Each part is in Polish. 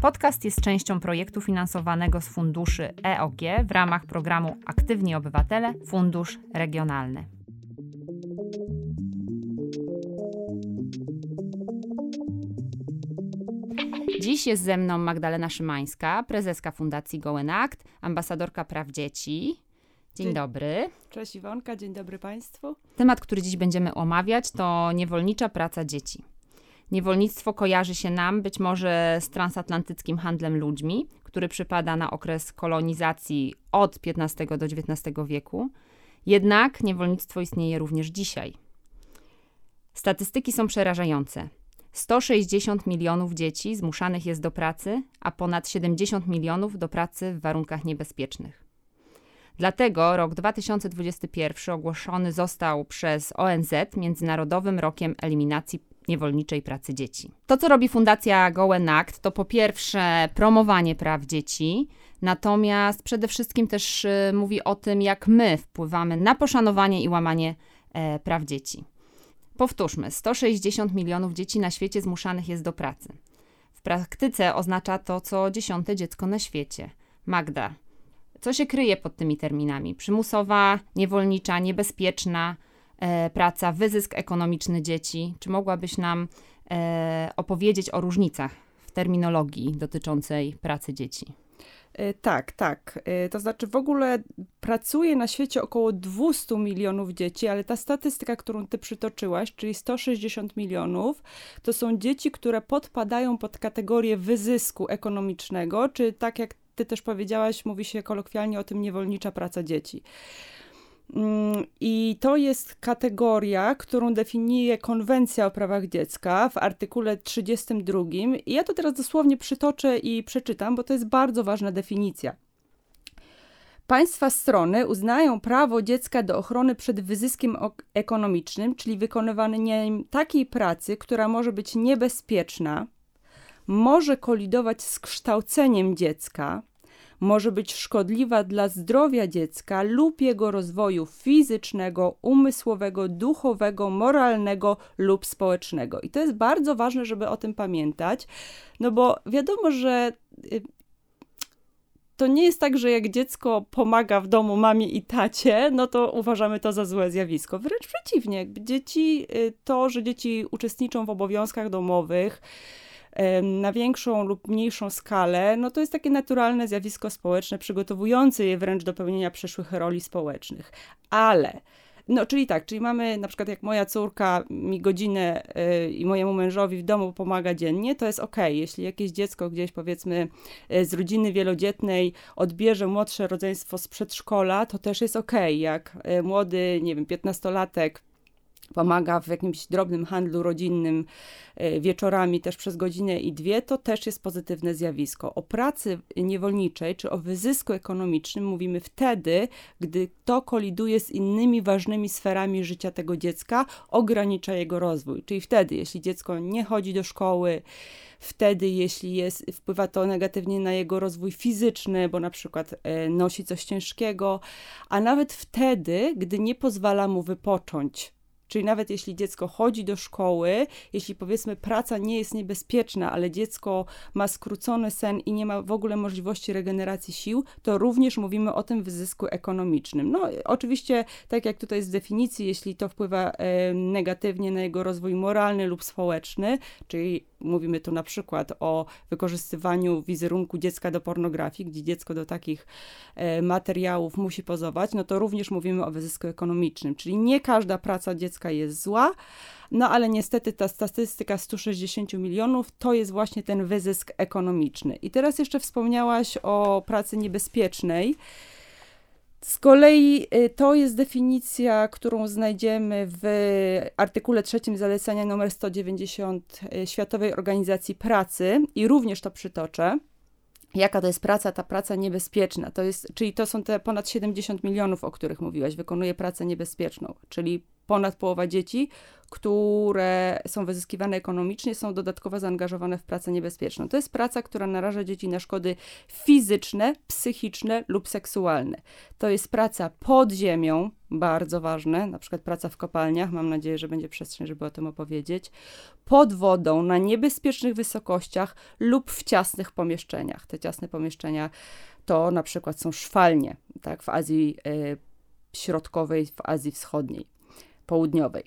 Podcast jest częścią projektu finansowanego z funduszy EOG w ramach programu Aktywni Obywatele Fundusz Regionalny. Dziś jest ze mną Magdalena Szymańska, prezeska Fundacji Gołen Act, ambasadorka praw dzieci. Dzień, dzień dobry. Cześć Iwonka, dzień dobry Państwu. Temat, który dziś będziemy omawiać, to niewolnicza praca dzieci. Niewolnictwo kojarzy się nam być może z transatlantyckim handlem ludźmi, który przypada na okres kolonizacji od XV do XIX wieku. Jednak niewolnictwo istnieje również dzisiaj. Statystyki są przerażające. 160 milionów dzieci zmuszanych jest do pracy, a ponad 70 milionów do pracy w warunkach niebezpiecznych. Dlatego rok 2021 ogłoszony został przez ONZ Międzynarodowym Rokiem Eliminacji niewolniczej pracy dzieci. To, co robi Fundacja Gołen Act, to po pierwsze promowanie praw dzieci, natomiast przede wszystkim też y, mówi o tym, jak my wpływamy na poszanowanie i łamanie e, praw dzieci. Powtórzmy, 160 milionów dzieci na świecie zmuszanych jest do pracy. W praktyce oznacza to co dziesiąte dziecko na świecie. Magda, co się kryje pod tymi terminami? Przymusowa, niewolnicza, niebezpieczna, praca, wyzysk ekonomiczny dzieci. Czy mogłabyś nam e, opowiedzieć o różnicach w terminologii dotyczącej pracy dzieci? E, tak, tak. E, to znaczy w ogóle pracuje na świecie około 200 milionów dzieci, ale ta statystyka, którą ty przytoczyłaś, czyli 160 milionów, to są dzieci, które podpadają pod kategorię wyzysku ekonomicznego, czy tak jak ty też powiedziałaś, mówi się kolokwialnie o tym niewolnicza praca dzieci. Mm, I to jest kategoria, którą definiuje Konwencja o prawach dziecka w artykule 32. I ja to teraz dosłownie przytoczę i przeczytam, bo to jest bardzo ważna definicja. Państwa strony uznają prawo dziecka do ochrony przed wyzyskiem ekonomicznym, czyli wykonywaniem takiej pracy, która może być niebezpieczna, może kolidować z kształceniem dziecka, może być szkodliwa dla zdrowia dziecka lub jego rozwoju fizycznego, umysłowego, duchowego, moralnego lub społecznego. I to jest bardzo ważne, żeby o tym pamiętać, no bo wiadomo, że y, to nie jest tak, że jak dziecko pomaga w domu mamie i tacie, no to uważamy to za złe zjawisko. Wręcz przeciwnie, dzieci, y, to, że dzieci uczestniczą w obowiązkach domowych, na większą lub mniejszą skalę, no to jest takie naturalne zjawisko społeczne, przygotowujące je wręcz do pełnienia przyszłych roli społecznych. Ale no, czyli tak, czyli mamy na przykład jak moja córka mi godzinę y, i mojemu mężowi w domu pomaga dziennie, to jest ok. Jeśli jakieś dziecko gdzieś powiedzmy y, z rodziny wielodzietnej odbierze młodsze rodzeństwo z przedszkola, to też jest ok. Jak y, młody, nie wiem, piętnastolatek pomaga w jakimś drobnym handlu rodzinnym e, wieczorami też przez godzinę i dwie, to też jest pozytywne zjawisko. O pracy niewolniczej czy o wyzysku ekonomicznym mówimy wtedy, gdy to koliduje z innymi ważnymi sferami życia tego dziecka, ogranicza jego rozwój. Czyli wtedy, jeśli dziecko nie chodzi do szkoły, wtedy, jeśli jest, wpływa to negatywnie na jego rozwój fizyczny, bo na przykład e, nosi coś ciężkiego, a nawet wtedy, gdy nie pozwala mu wypocząć Czyli nawet jeśli dziecko chodzi do szkoły, jeśli powiedzmy praca nie jest niebezpieczna, ale dziecko ma skrócony sen i nie ma w ogóle możliwości regeneracji sił, to również mówimy o tym wyzysku ekonomicznym. No, oczywiście, tak jak tutaj z definicji, jeśli to wpływa negatywnie na jego rozwój moralny lub społeczny, czyli mówimy tu na przykład o wykorzystywaniu wizerunku dziecka do pornografii, gdzie dziecko do takich e, materiałów musi pozować, no to również mówimy o wyzysku ekonomicznym, czyli nie każda praca dziecka jest zła, no ale niestety ta statystyka 160 milionów to jest właśnie ten wyzysk ekonomiczny. I teraz jeszcze wspomniałaś o pracy niebezpiecznej. Z kolei y, to jest definicja, którą znajdziemy w artykule trzecim zalecenia nr 190 y, Światowej Organizacji Pracy i również to przytoczę. Jaka to jest praca? Ta praca niebezpieczna. To jest, czyli to są te ponad 70 milionów, o których mówiłaś, wykonuje pracę niebezpieczną, czyli ponad połowa dzieci, które są wyzyskiwane ekonomicznie, są dodatkowo zaangażowane w pracę niebezpieczną. To jest praca, która naraża dzieci na szkody fizyczne, psychiczne lub seksualne. To jest praca pod ziemią, bardzo ważne, na przykład praca w kopalniach, mam nadzieję, że będzie przestrzeń, żeby o tym opowiedzieć, pod wodą, na niebezpiecznych wysokościach lub w ciasnych pomieszczeniach. Te ciasne pomieszczenia to na przykład są szwalnie, tak, w Azji y, Środkowej, w Azji Wschodniej południowej.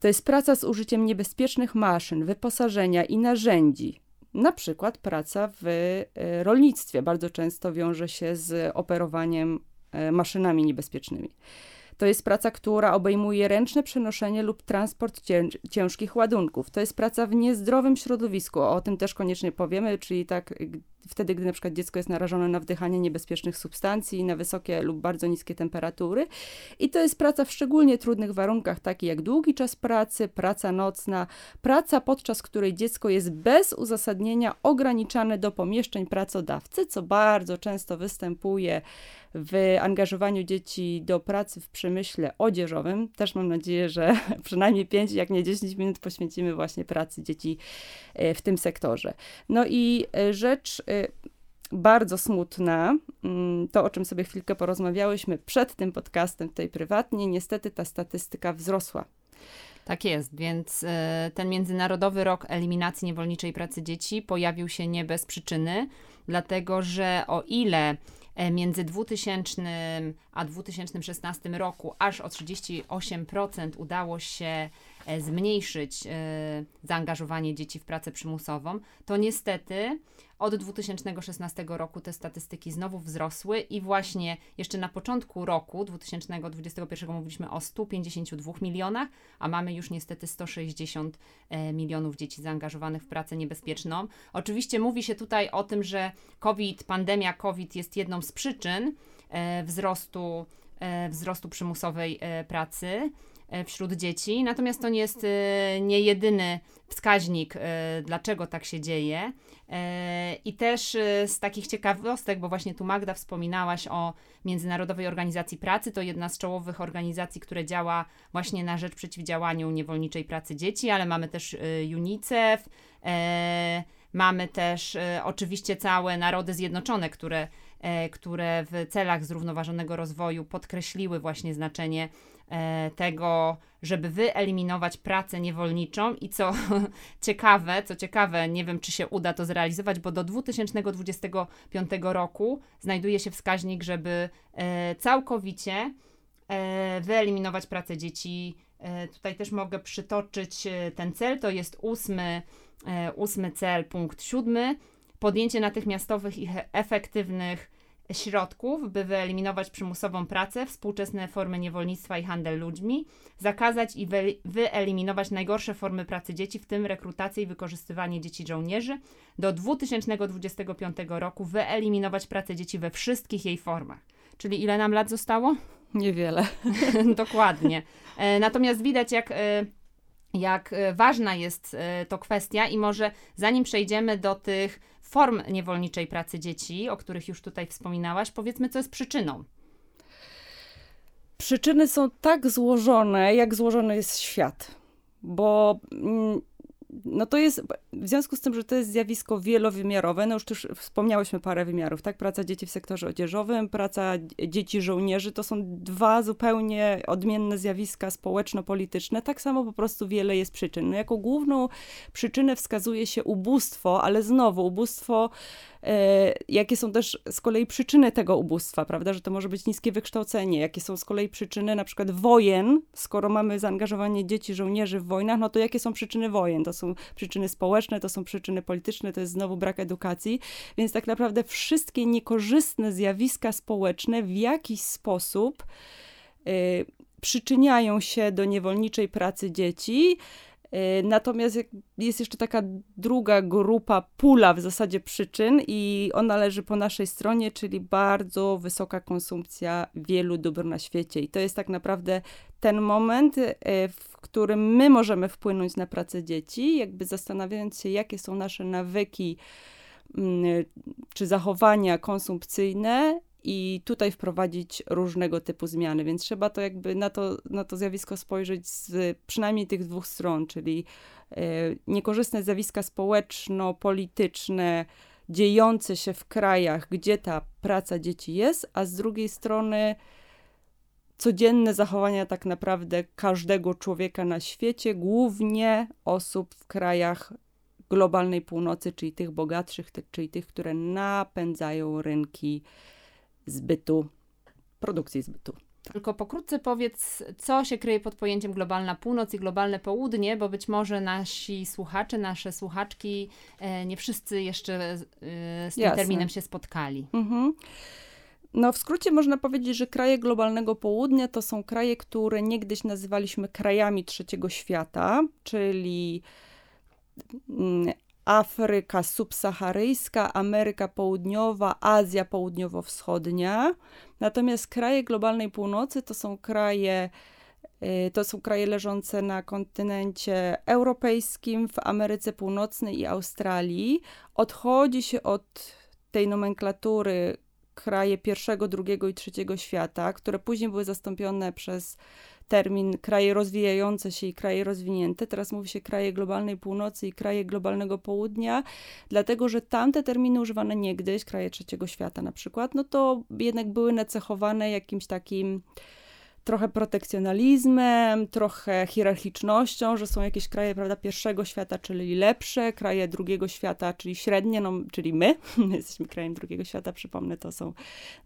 To jest praca z użyciem niebezpiecznych maszyn, wyposażenia i narzędzi. Na przykład praca w e, rolnictwie bardzo często wiąże się z operowaniem e, maszynami niebezpiecznymi. To jest praca, która obejmuje ręczne przenoszenie lub transport ciężkich ładunków. To jest praca w niezdrowym środowisku. O tym też koniecznie powiemy, czyli tak wtedy, gdy na przykład dziecko jest narażone na wdychanie niebezpiecznych substancji, na wysokie lub bardzo niskie temperatury. I to jest praca w szczególnie trudnych warunkach, takie jak długi czas pracy, praca nocna, praca podczas której dziecko jest bez uzasadnienia ograniczane do pomieszczeń pracodawcy, co bardzo często występuje w angażowaniu dzieci do pracy w przemyśle odzieżowym. Też mam nadzieję, że przynajmniej 5, jak nie 10 minut poświęcimy właśnie pracy dzieci e, w tym sektorze. No i e, rzecz e, bardzo smutna, mm, to o czym sobie chwilkę porozmawiałyśmy przed tym podcastem tutaj prywatnie, niestety ta statystyka wzrosła. Tak jest, więc ten Międzynarodowy Rok Eliminacji Niewolniczej Pracy Dzieci pojawił się nie bez przyczyny, dlatego że o ile E, między 2000 a 2016 roku aż o 38% udało się e, zmniejszyć e, zaangażowanie dzieci w pracę przymusową, to niestety od 2016 roku te statystyki znowu wzrosły i właśnie jeszcze na początku roku 2021 mówiliśmy o 152 milionach, a mamy już niestety 160 e, milionów dzieci zaangażowanych w pracę niebezpieczną. Oczywiście mówi się tutaj o tym, że COVID, pandemia COVID jest jedną z przyczyn e, wzrostu, e, wzrostu przymusowej pracy. E, wśród dzieci. Natomiast to nie jest e, nie jedyny wskaźnik, e, dlaczego tak się dzieje. I też z takich ciekawostek, bo właśnie tu Magda wspominałaś o Międzynarodowej Organizacji Pracy, to jedna z czołowych organizacji, które działa właśnie na rzecz przeciwdziałaniu niewolniczej pracy dzieci, ale mamy też UNICEF, mamy też oczywiście całe Narody Zjednoczone, które, które w celach zrównoważonego rozwoju podkreśliły właśnie znaczenie tego, żeby wyeliminować pracę niewolniczą i co ciekawe, co ciekawe, nie wiem czy się uda to zrealizować, bo do 2025 roku znajduje się wskaźnik, żeby e, całkowicie e, wyeliminować pracę dzieci. Tutaj też mogę przytoczyć ten cel, to jest ósmy, ósmy cel, punkt siódmy. Podjęcie natychmiastowych i efektywnych środków, by wyeliminować przymusową pracę, współczesne formy niewolnictwa i handel ludźmi, zakazać i wyeliminować najgorsze formy pracy dzieci, w tym rekrutację i wykorzystywanie dzieci żołnierzy, do 2025 roku wyeliminować pracę dzieci we wszystkich jej formach. Czyli ile nam lat zostało? Niewiele. Dokładnie. E, natomiast widać, jak e, jak e, ważna jest to kwestia i może zanim przejdziemy do tych form niewolniczej pracy dzieci, o których już tutaj wspominałaś, powiedzmy, co jest przyczyną. Przyczyny są tak złożone, jak złożony jest świat. Bo mm, no to jest, w związku z tym, że to jest zjawisko wielowymiarowe, no już też wspomniałyśmy parę wymiarów, tak? Praca dzieci w sektorze odzieżowym, praca dzieci żołnierzy, to są dwa zupełnie odmienne zjawiska społeczno-polityczne. Tak samo po prostu wiele jest przyczyn. No jako główną przyczynę wskazuje się ubóstwo, ale znowu ubóstwo E, jakie są też z kolei przyczyny tego ubóstwa, prawda, że to może być niskie wykształcenie, jakie są z kolei przyczyny na przykład wojen, skoro mamy zaangażowanie dzieci, żołnierzy w wojnach, no to jakie są przyczyny wojen? To są przyczyny społeczne, to są przyczyny polityczne, to jest znowu brak edukacji, więc tak naprawdę wszystkie niekorzystne zjawiska społeczne w jakiś sposób y, przyczyniają się do niewolniczej pracy dzieci, natomiast jest jeszcze taka druga grupa, pula w zasadzie przyczyn, i ona leży po naszej stronie, czyli bardzo wysoka konsumpcja wielu dóbr na świecie. I to jest tak naprawdę ten moment, y, w którym my możemy wpłynąć na pracę dzieci, jakby zastanawiając się, jakie są nasze nawyki mm, czy zachowania konsumpcyjne i tutaj wprowadzić różnego typu zmiany, więc trzeba to jakby na to, na to zjawisko spojrzeć z przynajmniej tych dwóch stron, czyli e, niekorzystne zjawiska społeczno-polityczne dziejące się w krajach, gdzie ta praca dzieci jest, a z drugiej strony codzienne zachowania tak naprawdę każdego człowieka na świecie, głównie osób w krajach globalnej północy, czyli tych bogatszych, czyli tych, które napędzają rynki zbytu, produkcji zbytu. Tylko pokrótce powiedz, co się kryje pod pojęciem globalna północ i globalne południe, bo być może nasi słuchacze, nasze słuchaczki, e, nie wszyscy jeszcze e, z tym Jasne. terminem się spotkali. Mhm. No, w skrócie można powiedzieć, że kraje globalnego południa to są kraje, które niegdyś nazywaliśmy krajami trzeciego świata, czyli mm, Afryka subsaharyjska, Ameryka Południowa, Azja Południowo-Wschodnia. Natomiast kraje globalnej północy to są kraje y, to są kraje leżące na kontynencie europejskim, w Ameryce Północnej i Australii. Odchodzi się od tej nomenklatury kraje pierwszego, drugiego i trzeciego świata, które później były zastąpione przez termin kraje rozwijające się i kraje rozwinięte. Teraz mówi się kraje globalnej północy i kraje globalnego południa, dlatego że tamte terminy używane niegdyś, kraje trzeciego świata na przykład, no to jednak były nacechowane jakimś takim trochę protekcjonalizmem, trochę hierarchicznością, że są jakieś kraje, prawda, pierwszego świata, czyli lepsze, kraje drugiego świata, czyli średnie, no, czyli my, my jesteśmy krajem drugiego świata, przypomnę, to są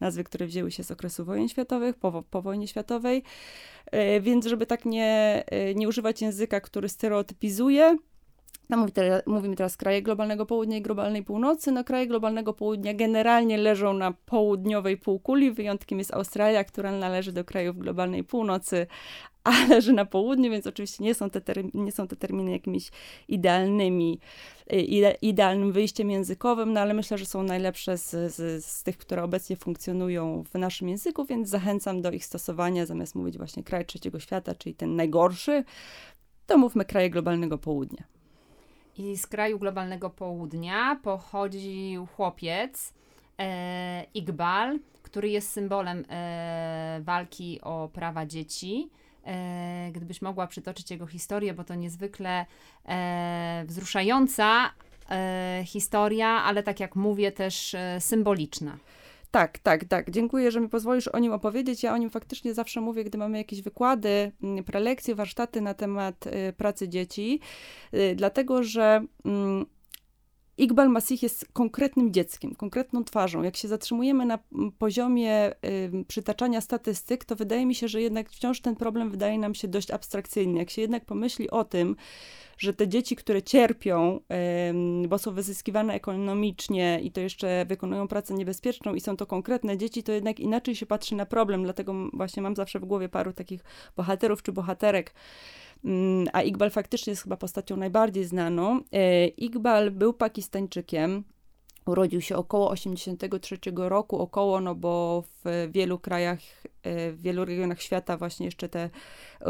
nazwy, które wzięły się z okresu wojen światowych, po, po wojnie światowej, e, więc żeby tak nie, e, nie używać języka, który stereotypizuje, no, mówi teraz, mówimy teraz kraje globalnego południa i globalnej północy. No kraje globalnego południa generalnie leżą na południowej półkuli. Wyjątkiem jest Australia, która należy do krajów globalnej północy, a leży na południu, więc oczywiście nie są te, nie są te terminy jakimiś idealnymi, y, ide, idealnym wyjściem językowym, no ale myślę, że są najlepsze z, z, z tych, które obecnie funkcjonują w naszym języku, więc zachęcam do ich stosowania, zamiast mówić właśnie kraj trzeciego świata, czyli ten najgorszy, to mówmy kraje globalnego południa. I z kraju globalnego południa pochodził chłopiec e, Iqbal, który jest symbolem e, walki o prawa dzieci. E, gdybyś mogła przytoczyć jego historię, bo to niezwykle e, wzruszająca e, historia, ale tak jak mówię, też e, symboliczna. Tak, tak, tak. Dziękuję, że mi pozwolisz o nim opowiedzieć. Ja o nim faktycznie zawsze mówię, gdy mamy jakieś wykłady, mm, prelekcje, warsztaty na temat y, pracy dzieci, y, dlatego że. Mm, Iqbal Masih jest konkretnym dzieckiem, konkretną twarzą. Jak się zatrzymujemy na mm, poziomie przytaczania statystyk, to wydaje mi się, że jednak wciąż ten problem wydaje nam się dość abstrakcyjny. Jak się jednak pomyśli o tym, że te dzieci, które cierpią, bo są wyzyskiwane ekonomicznie i to jeszcze wykonują pracę niebezpieczną i są to konkretne dzieci, to jednak inaczej się patrzy na problem. Dlatego właśnie mam zawsze w głowie paru takich bohaterów czy bohaterek. Mm, a Iqbal faktycznie jest chyba postacią najbardziej znaną. E, Iqbal był Pakistańczykiem. Urodził się około 83 roku, około, no bo w wielu krajach w wielu regionach świata właśnie jeszcze te e,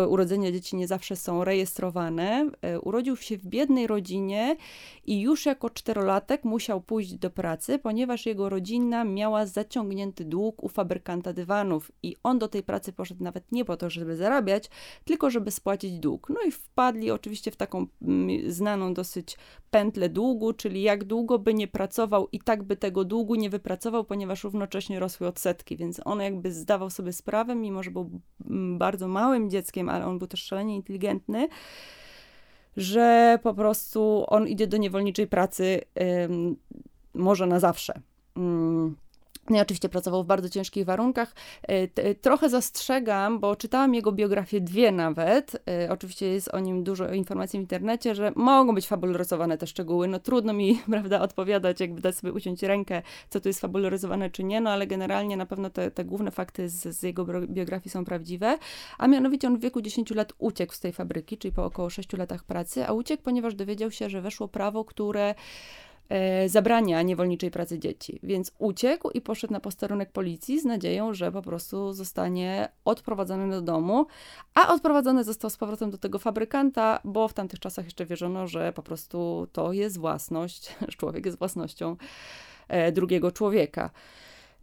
urodzenia dzieci nie zawsze są rejestrowane. E, urodził się w biednej rodzinie i już jako czterolatek musiał pójść do pracy, ponieważ jego rodzina miała zaciągnięty dług u fabrykanta dywanów i on do tej pracy poszedł nawet nie po to, żeby zarabiać, tylko żeby spłacić dług. No i wpadli oczywiście w taką mm, znaną dosyć pętlę długu, czyli jak długo by nie pracował i tak by tego długu nie wypracował, ponieważ równocześnie rosły odsetki, więc on jakby zdawał sobie sprawę, mimo że był mm, bardzo małym dzieckiem, ale on był też szalenie inteligentny, że po prostu on idzie do niewolniczej pracy może na zawsze. No i oczywiście pracował w bardzo ciężkich warunkach. E, trochę zastrzegam, bo czytałam jego biografię dwie nawet. E, oczywiście jest o nim dużo informacji w internecie, że mogą być fabularyzowane te szczegóły. No trudno mi, prawda, odpowiadać, jakby dać sobie uciąć rękę, co tu jest fabularyzowane, czy nie, no ale generalnie na pewno te, te główne fakty z, z jego biografii są prawdziwe. A mianowicie on w wieku 10 lat uciekł z tej fabryki, czyli po około 6 latach pracy, a uciekł, ponieważ dowiedział się, że weszło prawo, które e, zabrania niewolniczej pracy dzieci. Więc uciekł i poszedł na posterunek policji z nadzieją, że po prostu zostanie odprowadzony do domu, a odprowadzony został z powrotem do tego fabrykanta, bo w tamtych czasach jeszcze wierzono, że po prostu to jest własność, człowiek jest własnością e, drugiego człowieka.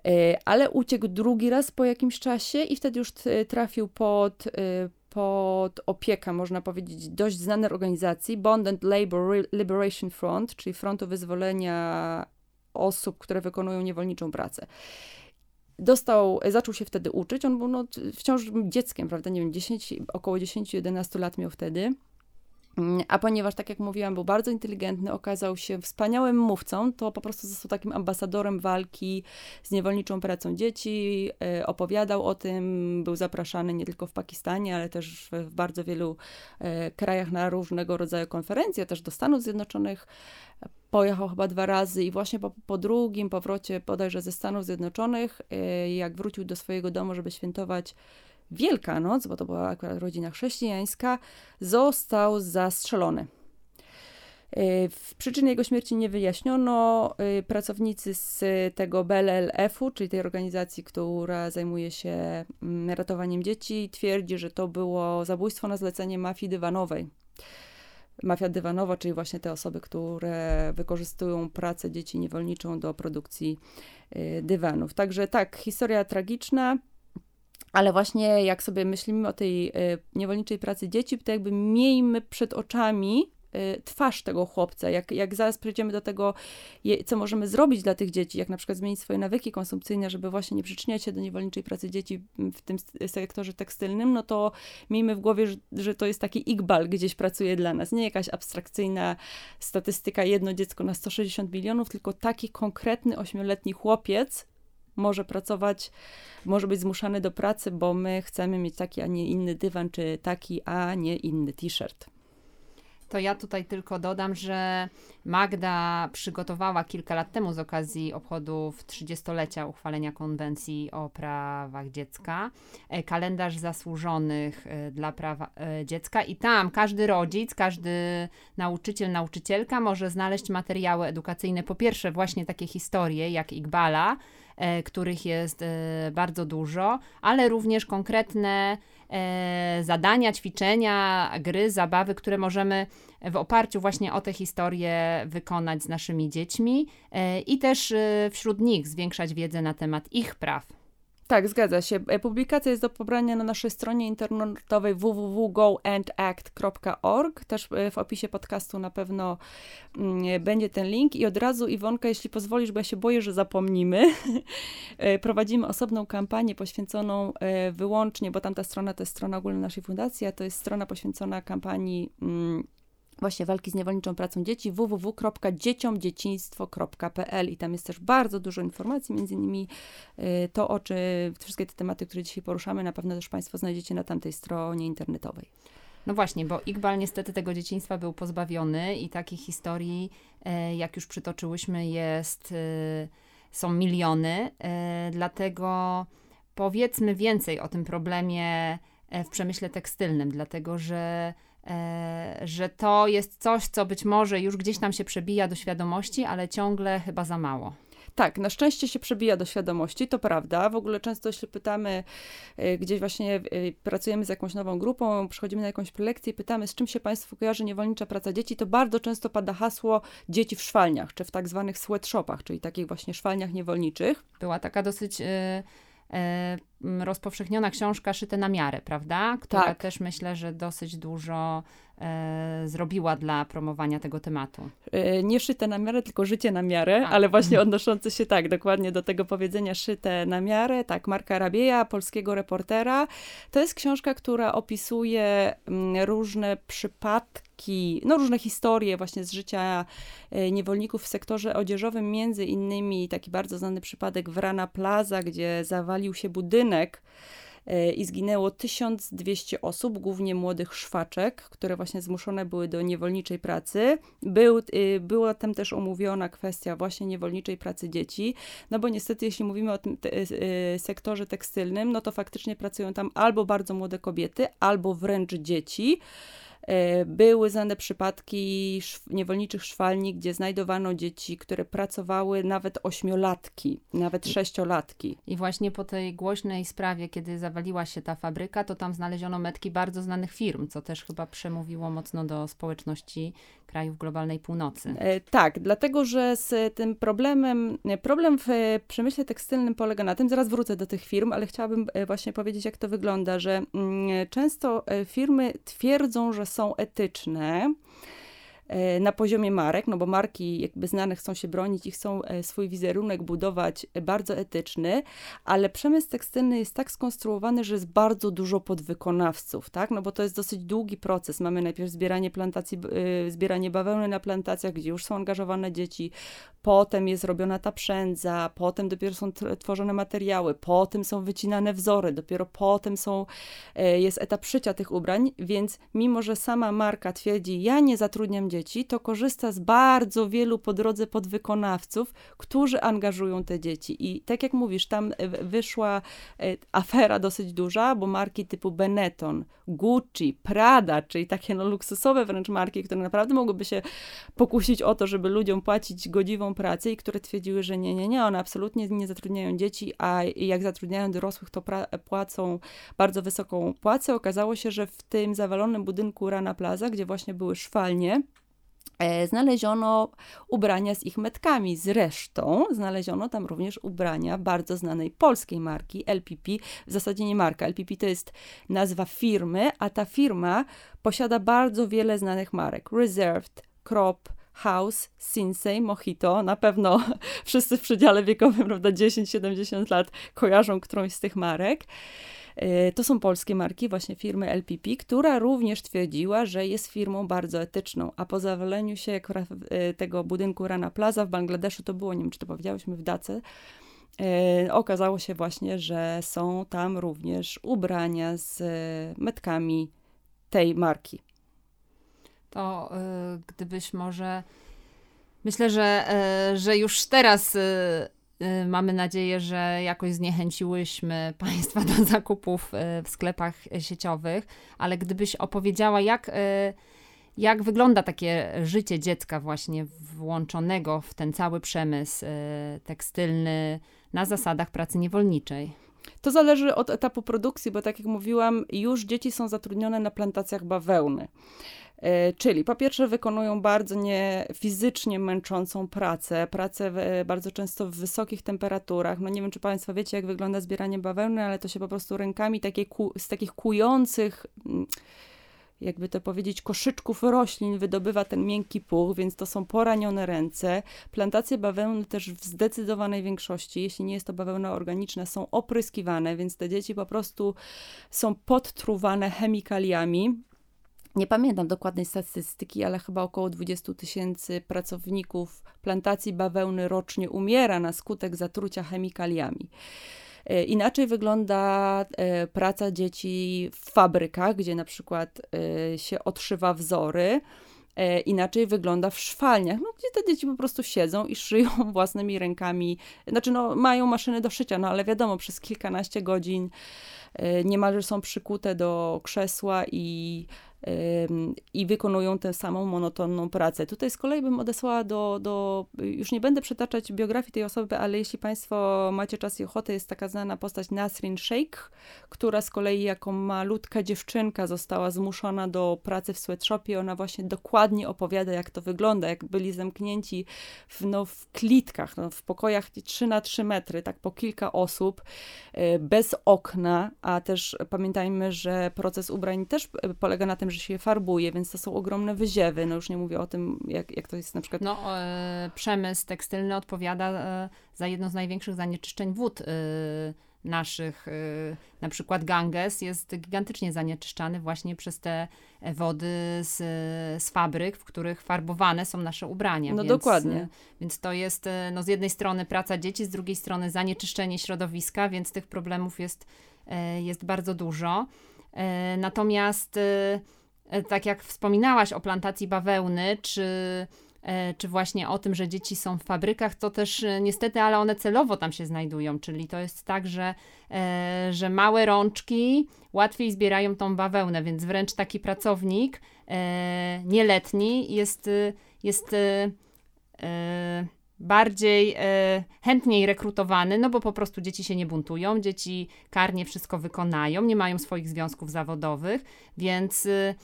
E, ale uciekł drugi raz po jakimś czasie i wtedy już trafił pod, e, pod opiekę, można powiedzieć, dość znanej organizacji, Bond and Labor Liberation Front, czyli Frontu Wyzwolenia osób, które wykonują niewolniczą pracę. Dostał, zaczął się wtedy uczyć, on był no, wciąż dzieckiem, prawda, nie wiem, 10, około 10-11 lat miał wtedy. A ponieważ, tak jak mówiłam, był bardzo inteligentny, okazał się wspaniałym mówcą, to po prostu został takim ambasadorem walki z niewolniczą pracą dzieci. E, opowiadał o tym, był zapraszany nie tylko w Pakistanie, ale też w bardzo wielu e, krajach na różnego rodzaju konferencje, też do Stanów Zjednoczonych. Pojechał chyba dwa razy i właśnie po, po drugim powrocie bodajże ze Stanów Zjednoczonych, e, jak wrócił do swojego domu, żeby świętować Wielkanoc, bo to była akurat rodzina chrześcijańska, został zastrzelony. Y, w przyczyny jego śmierci nie wyjaśniono. Y, pracownicy z tego BLLF-u, czyli tej organizacji, która zajmuje się mm, ratowaniem dzieci, twierdzi, że to było zabójstwo na zlecenie mafii dywanowej. Mafia dywanowa, czyli właśnie te osoby, które wykorzystują pracę dzieci niewolniczą do produkcji y, dywanów. Także tak, historia tragiczna. Ale właśnie jak sobie myślimy o tej y, niewolniczej pracy dzieci, to jakby miejmy przed oczami y, twarz tego chłopca, jak, jak zaraz przejdziemy do tego, co możemy zrobić dla tych dzieci, jak na przykład zmienić swoje nawyki konsumpcyjne, żeby właśnie nie przyczyniać się do niewolniczej pracy dzieci w tym sektorze tekstylnym, no to miejmy w głowie, że, że to jest taki Iqbal gdzieś pracuje dla nas, nie jakaś abstrakcyjna statystyka jedno dziecko na 160 milionów, tylko taki konkretny ośmioletni chłopiec, może pracować, może być zmuszany do pracy, bo my chcemy mieć taki, a nie inny dywan, czy taki, a nie inny t-shirt. To ja tutaj tylko dodam, że Magda przygotowała kilka lat temu z okazji obchodów 30-lecia uchwalenia konwencji o prawach dziecka e, kalendarz zasłużonych e, dla prawa e, dziecka i tam każdy rodzic, każdy nauczyciel, nauczycielka może znaleźć materiały edukacyjne. Po pierwsze właśnie takie historie jak Igbala, których jest e, bardzo dużo, ale również konkretne e, zadania, ćwiczenia, gry, zabawy, które możemy w oparciu właśnie o te historie wykonać z naszymi dziećmi i też wśród nich zwiększać wiedzę na temat ich praw. Tak, zgadza się. E, publikacja jest do pobrania na naszej stronie internetowej www.goandact.org. Też e, w opisie podcastu na pewno mm, będzie ten link. I od razu, Iwonka, jeśli pozwolisz, bo ja się boję, że zapomnimy, e, prowadzimy osobną kampanię poświęconą wyłącznie, bo tamta strona to jest strona ogólna naszej fundacji, a to jest strona poświęcona kampanii mm, właśnie walki z niewolniczą pracą dzieci www.dzieciomdzieciństwo.pl i tam jest też bardzo dużo informacji, między innymi y, to, o czy wszystkie te tematy, które dzisiaj poruszamy, na pewno też Państwo znajdziecie na tamtej stronie internetowej. No właśnie, bo Iqbal niestety tego dzieciństwa był pozbawiony i takich historii, e, jak już przytoczyłyśmy, jest, e, są miliony, e, dlatego powiedzmy więcej o tym problemie w przemyśle tekstylnym, dlatego że E, że to jest coś, co być może już gdzieś tam się przebija do świadomości, ale ciągle chyba za mało. Tak, na szczęście się przebija do świadomości, to prawda. W ogóle często, jeśli pytamy, e, gdzieś właśnie e, pracujemy z jakąś nową grupą, przychodzimy na jakąś prelekcję i pytamy, z czym się Państwu kojarzy niewolnicza praca dzieci, to bardzo często pada hasło dzieci w szwalniach, czy w tak zwanych sweatshopach, czyli takich właśnie szwalniach niewolniczych. Była taka dosyć... E, rozpowszechniona książka Szyte na miarę, prawda? Która tak. też myślę, że dosyć dużo e, zrobiła dla promowania tego tematu. E, nie szyte na miarę, tylko życie na miarę, A. ale właśnie odnoszące się tak dokładnie do tego powiedzenia szyte na miarę, tak, Marka Rabieja, polskiego reportera. To jest książka, która opisuje mm, różne przypadki, no różne historie właśnie z życia e, niewolników w sektorze odzieżowym, między innymi taki bardzo znany przypadek w Rana Plaza, gdzie zawalił się budynek E, i zginęło 1200 osób, głównie młodych szwaczek, które właśnie zmuszone były do niewolniczej pracy. Był, y, była tam też omówiona kwestia właśnie niewolniczej pracy dzieci, no bo niestety jeśli mówimy o tym te, y, y, sektorze tekstylnym, no to faktycznie pracują tam albo bardzo młode kobiety, albo wręcz dzieci. E, były znane przypadki niewolniczych szwalni, gdzie znajdowano dzieci, które pracowały nawet ośmiolatki, nawet sześciolatki. I właśnie po tej głośnej sprawie, kiedy zawaliła się ta fabryka, to tam znaleziono metki bardzo znanych firm, co też chyba przemówiło mocno do społeczności krajów globalnej północy. E, tak, dlatego że z tym problemem, problem w przemyśle tekstylnym polega na tym, zaraz wrócę do tych firm, ale chciałabym e, właśnie powiedzieć, jak to wygląda, że mm, często firmy twierdzą, że są etyczne, E, na poziomie marek, no bo marki jakby znane chcą się bronić i chcą e, swój wizerunek budować bardzo etyczny, ale przemysł tekstylny jest tak skonstruowany, że jest bardzo dużo podwykonawców, tak? No bo to jest dosyć długi proces. Mamy najpierw zbieranie plantacji, e, zbieranie bawełny na plantacjach, gdzie już są angażowane dzieci, potem jest robiona ta przędza, potem dopiero są tworzone materiały, potem są wycinane wzory, dopiero potem są, jest etap szycia tych ubrań, więc mimo, że sama marka twierdzi, ja nie zatrudniam dzieci, dzieci, to korzysta z bardzo wielu po drodze podwykonawców, którzy angażują te dzieci. I tak jak mówisz, tam wyszła e, afera dosyć duża, bo marki typu Benetton, Gucci, Prada, czyli takie no luksusowe wręcz marki, które naprawdę mogłyby się pokusić o to, żeby ludziom płacić godziwą pracę i które twierdziły, że nie, nie, nie, one absolutnie nie zatrudniają dzieci, a jak zatrudniają dorosłych, to płacą bardzo wysoką płacę. Okazało się, że w tym zawalonym budynku Rana Plaza, gdzie właśnie były szwalnie, E, znaleziono ubrania z ich metkami. Zresztą znaleziono tam również ubrania bardzo znanej polskiej marki LPP. W zasadzie nie marka. LPP to jest nazwa firmy, a ta firma posiada bardzo wiele znanych marek. Reserved, Crop, House, Sinsei, Mojito. Na pewno wszyscy w przedziale wiekowym, prawda, 10-70 lat kojarzą którąś z tych marek. E, to są polskie marki, właśnie firmy LPP, która również twierdziła, że jest firmą bardzo etyczną, a po zawaleniu się e, tego budynku Rana Plaza w Bangladeszu, to było, nie wiem czy to powiedziałyśmy w Dace, e, okazało się właśnie, że są tam również ubrania z metkami tej marki. To gdybyś może. Myślę, że, że już teraz Y, mamy nadzieję, że jakoś zniechęciłyśmy Państwa do zakupów y, w sklepach sieciowych, ale gdybyś opowiedziała, jak, y, jak wygląda takie życie dziecka, właśnie włączonego w ten cały przemysł tekstylny na zasadach pracy niewolniczej. To zależy od etapu produkcji, bo tak jak mówiłam, już dzieci są zatrudnione na plantacjach bawełny. E, czyli po pierwsze wykonują bardzo nie fizycznie męczącą pracę, pracę w, bardzo często w wysokich temperaturach. No nie wiem, czy Państwo wiecie, jak wygląda zbieranie bawełny, ale to się po prostu rękami takie z takich kujących mm, jakby to powiedzieć, koszyczków roślin wydobywa ten miękki puch, więc to są poranione ręce. Plantacje bawełny też w zdecydowanej większości, jeśli nie jest to bawełna organiczna, są opryskiwane, więc te dzieci po prostu są podtruwane chemikaliami. Nie pamiętam dokładnej statystyki, ale chyba około 20 tysięcy pracowników plantacji bawełny rocznie umiera na skutek zatrucia chemikaliami. E, inaczej wygląda e, praca dzieci w fabrykach, gdzie na przykład e, się odszywa wzory. Inaczej wygląda w szwalniach, no, gdzie te dzieci po prostu siedzą i szyją własnymi rękami. Znaczy, no, mają maszyny do szycia, no ale wiadomo, przez kilkanaście godzin niemalże są przykute do krzesła i i wykonują tę samą monotonną pracę. Tutaj z kolei bym odesłała do, do, już nie będę przytaczać biografii tej osoby, ale jeśli Państwo macie czas i ochotę, jest taka znana postać Nasrin Sheikh, która z kolei jako malutka dziewczynka została zmuszona do pracy w sweatshopie. Ona właśnie dokładnie opowiada, jak to wygląda, jak byli zamknięci w, no, w klitkach, no, w pokojach 3 na 3 metry, tak po kilka osób, e, bez okna, a też pamiętajmy, że proces ubrań też polega na tym, że się farbuje, więc to są ogromne wyziewy. No już nie mówię o tym, jak, jak to jest na przykład... No, e, przemysł tekstylny odpowiada e, za jedno z największych zanieczyszczeń wód e, naszych, e, na przykład Ganges jest gigantycznie zanieczyszczany właśnie przez te wody z, z fabryk, w których farbowane są nasze ubrania. No więc, dokładnie. Więc to jest e, no, z jednej strony praca dzieci, z drugiej strony zanieczyszczenie środowiska, więc tych problemów jest, e, jest bardzo dużo. Natomiast E, tak jak wspominałaś o plantacji bawełny, czy e, czy właśnie o tym, że dzieci są w fabrykach, to też e, niestety, ale one celowo tam się znajdują, czyli to jest tak, że, że małe rączki łatwiej zbierają tą bawełnę, więc wręcz taki pracownik nieletni jest, jest bardziej e, chętniej rekrutowany, no bo po prostu dzieci się nie buntują, dzieci karnie wszystko wykonają, nie mają swoich związków zawodowych, więc, e,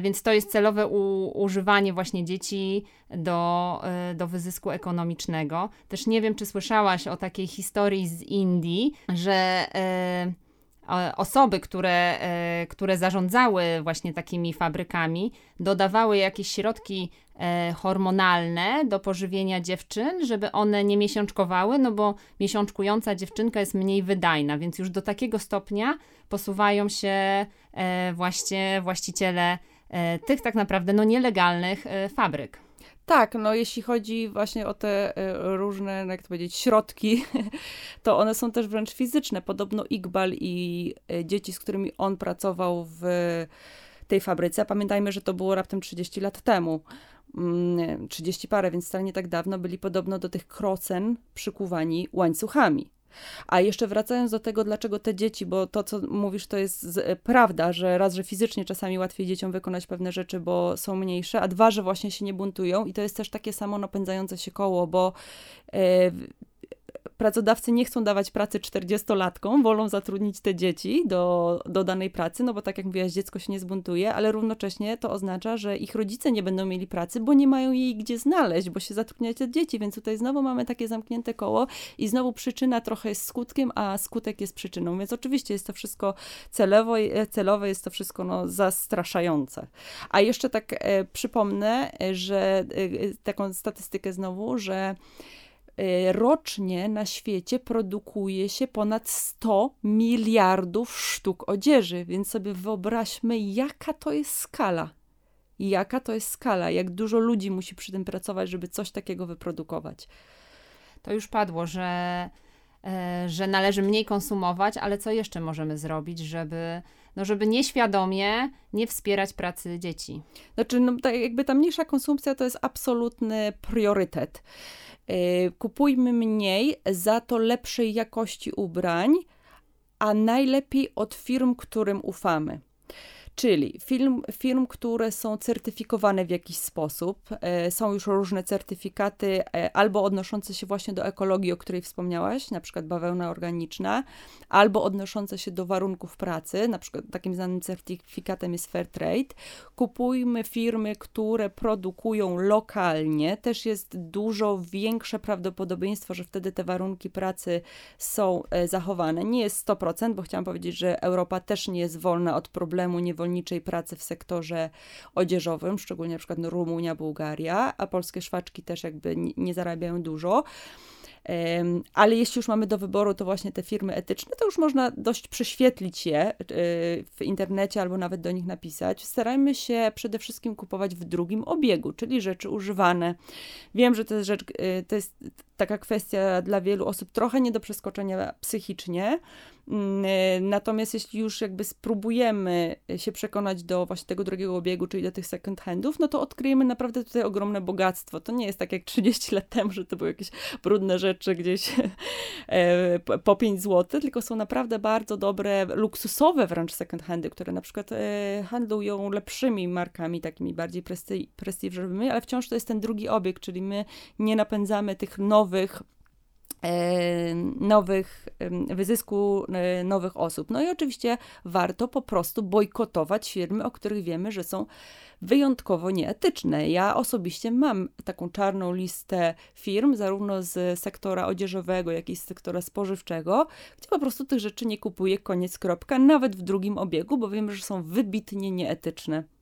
więc to jest celowe u, używanie właśnie dzieci do, e, do wyzysku ekonomicznego. Też nie wiem, czy słyszałaś o takiej historii z Indii, że e, osoby, które, e, które zarządzały właśnie takimi fabrykami, dodawały jakieś środki e, hormonalne do pożywienia dziewczyn, żeby one nie miesiączkowały, no bo miesiączkująca dziewczynka jest mniej wydajna, więc już do takiego stopnia posuwają się e, właśnie właściciele tych tak naprawdę no nielegalnych fabryk. Tak, no jeśli chodzi właśnie o te e, różne, no jak to powiedzieć, środki, to one są też wręcz fizyczne. Podobno Iqbal i e, dzieci, z którymi on pracował w tej fabryce, pamiętajmy, że to było raptem 30 lat temu, 30 mm, parę, więc wcale nie tak dawno, byli podobno do tych krocen przykuwani łańcuchami. A jeszcze wracając do tego, dlaczego te dzieci, bo to, co mówisz, to jest e, prawda, że raz, że fizycznie czasami łatwiej dzieciom wykonać pewne rzeczy, bo są mniejsze, a dwa, że właśnie się nie buntują i to jest też takie samo napędzające się koło, bo e, pracodawcy nie chcą dawać pracy 40-latkom, wolą zatrudnić te dzieci do, do danej pracy, no bo tak jak mówiłaś, dziecko się nie zbuntuje, ale równocześnie to oznacza, że ich rodzice nie będą mieli pracy, bo nie mają jej gdzie znaleźć, bo się zatrudniają te dzieci, więc tutaj znowu mamy takie zamknięte koło i znowu przyczyna trochę jest skutkiem, a skutek jest przyczyną, więc oczywiście jest to wszystko celowo, celowe, jest to wszystko no, zastraszające. A jeszcze tak e, przypomnę, że e, taką statystykę znowu, że rocznie na świecie produkuje się ponad 100 miliardów sztuk odzieży, więc sobie wyobraźmy, jaka to jest skala. Jaka to jest skala, jak dużo ludzi musi przy tym pracować, żeby coś takiego wyprodukować. To już padło, że, że należy mniej konsumować, ale co jeszcze możemy zrobić, żeby, no żeby nieświadomie nie wspierać pracy dzieci? Znaczy, no, tak jakby ta mniejsza konsumpcja to jest absolutny priorytet. Y, kupujmy mniej, za to lepszej jakości ubrań, a najlepiej od firm, którym ufamy. Czyli firm, firm, które są certyfikowane w jakiś sposób, e, są już różne certyfikaty, e, albo odnoszące się właśnie do ekologii, o której wspomniałaś, na przykład bawełna organiczna, albo odnoszące się do warunków pracy, na przykład takim znanym certyfikatem jest Fairtrade. Kupujmy firmy, które produkują lokalnie, też jest dużo większe prawdopodobieństwo, że wtedy te warunki pracy są e, zachowane. Nie jest 100%, bo chciałam powiedzieć, że Europa też nie jest wolna od problemu niewolnictwa rolniczej pracy w sektorze odzieżowym, szczególnie na przykład no, Rumunia, Bułgaria, a polskie szwaczki też jakby nie, zarabiają dużo. Ale jeśli już mamy do wyboru, to właśnie te firmy etyczne, to już można dość prześwietlić je y, w internecie albo nawet do nich napisać. Starajmy się przede wszystkim kupować w drugim obiegu, czyli rzeczy używane. Wiem, że to jest, rzecz, y, to jest taka kwestia dla wielu osób trochę nie do przeskoczenia psychicznie, e, natomiast jeśli już jakby spróbujemy się przekonać do właśnie tego drugiego obiegu, czyli do tych second handów, no to odkryjemy naprawdę tutaj ogromne bogactwo. To nie jest tak jak 30 lat temu, że to były jakieś brudne rzeczy gdzieś e, po 5 zł, tylko są naprawdę bardzo dobre, luksusowe wręcz second handy, które na przykład e, handlują lepszymi markami, takimi bardziej prestiżowymi, ale wciąż to jest ten drugi obieg, czyli my nie napędzamy tych nowych E, nowych, wyzysku e, nowych osób. No i oczywiście warto po prostu bojkotować firmy, o których wiemy, że są wyjątkowo nieetyczne. Ja osobiście mam taką czarną listę firm, zarówno z sektora odzieżowego, jak i z sektora spożywczego, gdzie po prostu tych rzeczy nie kupuję, koniec, kropka, nawet w drugim obiegu, bo wiem, że są wybitnie nieetyczne.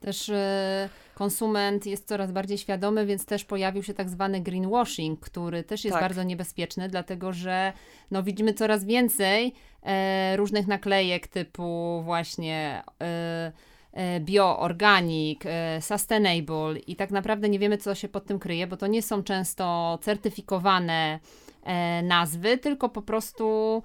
Też e, konsument jest coraz bardziej świadomy, więc też pojawił się tak zwany greenwashing, który też jest tak. bardzo niebezpieczny, dlatego że no, widzimy coraz więcej e, różnych naklejek typu właśnie e, e bio, organic, e, sustainable i tak naprawdę nie wiemy, co się pod tym kryje, bo to nie są często certyfikowane nazwy, tylko po prostu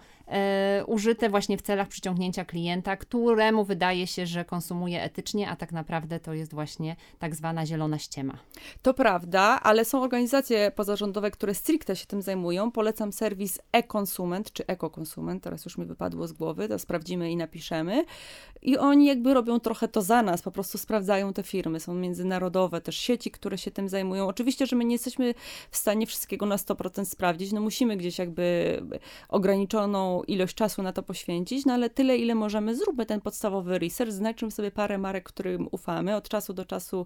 użyte właśnie w celach przyciągnięcia klienta, któremu wydaje się, że konsumuje etycznie, a tak naprawdę to jest właśnie tak zwana zielona ściema. To prawda, ale są organizacje pozarządowe, które stricte się tym zajmują. Polecam serwis e-konsument czy ekokonsument, teraz już mi wypadło z głowy, to sprawdzimy i napiszemy. I oni jakby robią trochę to za nas, po prostu sprawdzają te firmy. Są międzynarodowe też sieci, które się tym zajmują. Oczywiście, że my nie jesteśmy w stanie wszystkiego na 100% sprawdzić, no musimy gdzieś jakby ograniczoną ilość czasu na to poświęcić, no ale tyle, ile możemy, zróbmy ten podstawowy research, znajdźmy sobie parę marek, którym ufamy. Od czasu do czasu,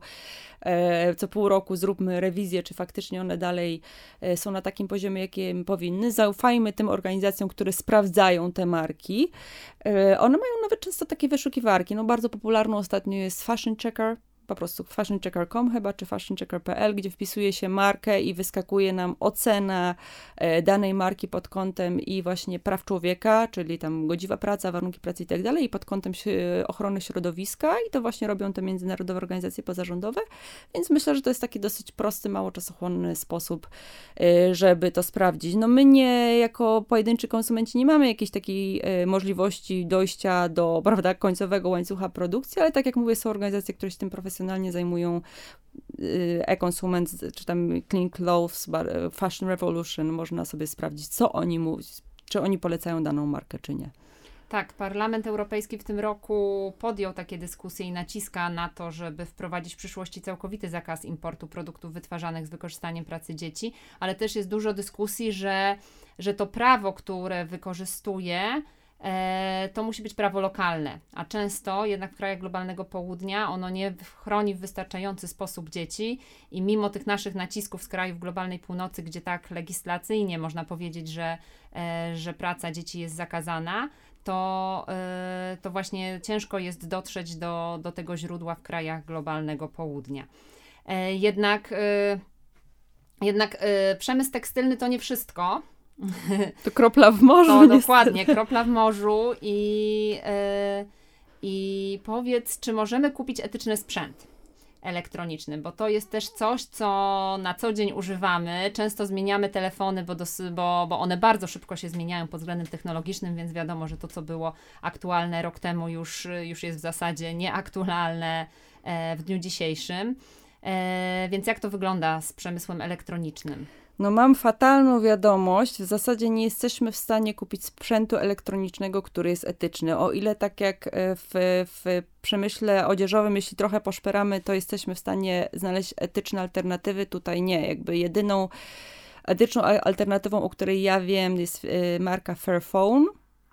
e, co pół roku zróbmy rewizję, czy faktycznie one dalej e, są na takim poziomie, jakim powinny. Zaufajmy tym organizacjom, które sprawdzają te marki. E, one mają nawet często takie wyszukiwarki. No bardzo popularną ostatnio jest Fashion Checker, po prostu fashionchecker.com chyba, czy fashionchecker.pl, gdzie wpisuje się markę i wyskakuje nam ocena e, danej marki pod kątem i właśnie praw człowieka, czyli tam godziwa praca, warunki pracy i tak dalej, i pod kątem ochrony środowiska i to właśnie robią te międzynarodowe organizacje pozarządowe, więc myślę, że to jest taki dosyć prosty, mało czasochłonny sposób, e, żeby to sprawdzić. No my nie, jako pojedynczy konsumenci nie mamy jakiejś takiej e, możliwości dojścia do, prawda, końcowego łańcucha produkcji, ale tak jak mówię, są organizacje, które się tym profesjonalnie profesjonalnie zajmują y, e-konsument, czy tam Clean Clothes, Fashion Revolution, można sobie sprawdzić, co oni mówią, czy oni polecają daną markę, czy nie. Tak, Parlament Europejski w tym roku podjął takie dyskusje i naciska na to, żeby wprowadzić w przyszłości całkowity zakaz importu produktów wytwarzanych z wykorzystaniem pracy dzieci, ale też jest dużo dyskusji, że, że to prawo, które wykorzystuje, to musi być prawo lokalne, a często jednak w krajach globalnego południa ono nie chroni w wystarczający sposób dzieci i mimo tych naszych nacisków z krajów globalnej północy, gdzie tak legislacyjnie można powiedzieć, że, e, że praca dzieci jest zakazana, to, e, to właśnie ciężko jest dotrzeć do, do tego źródła w krajach globalnego południa. Jednak, jednak przemysł tekstylny to nie wszystko. To kropla w morzu. No, dokładnie, kropla w morzu i, yy, i powiedz, czy możemy kupić etyczny sprzęt elektroniczny, bo to jest też coś, co na co dzień używamy. Często zmieniamy telefony, bo, dos, bo, bo one bardzo szybko się zmieniają pod względem technologicznym, więc wiadomo, że to, co było aktualne rok temu, już, już jest w zasadzie nieaktualne e, w dniu dzisiejszym. E, więc jak to wygląda z przemysłem elektronicznym? No mam fatalną wiadomość, w zasadzie nie jesteśmy w stanie kupić sprzętu elektronicznego, który jest etyczny. O ile tak jak e, w, w przemyśle odzieżowym, jeśli trochę poszperamy, to jesteśmy w stanie znaleźć etyczne alternatywy, tutaj nie. Jakby jedyną etyczną alternatywą, o której ja wiem, jest e, marka Fairphone,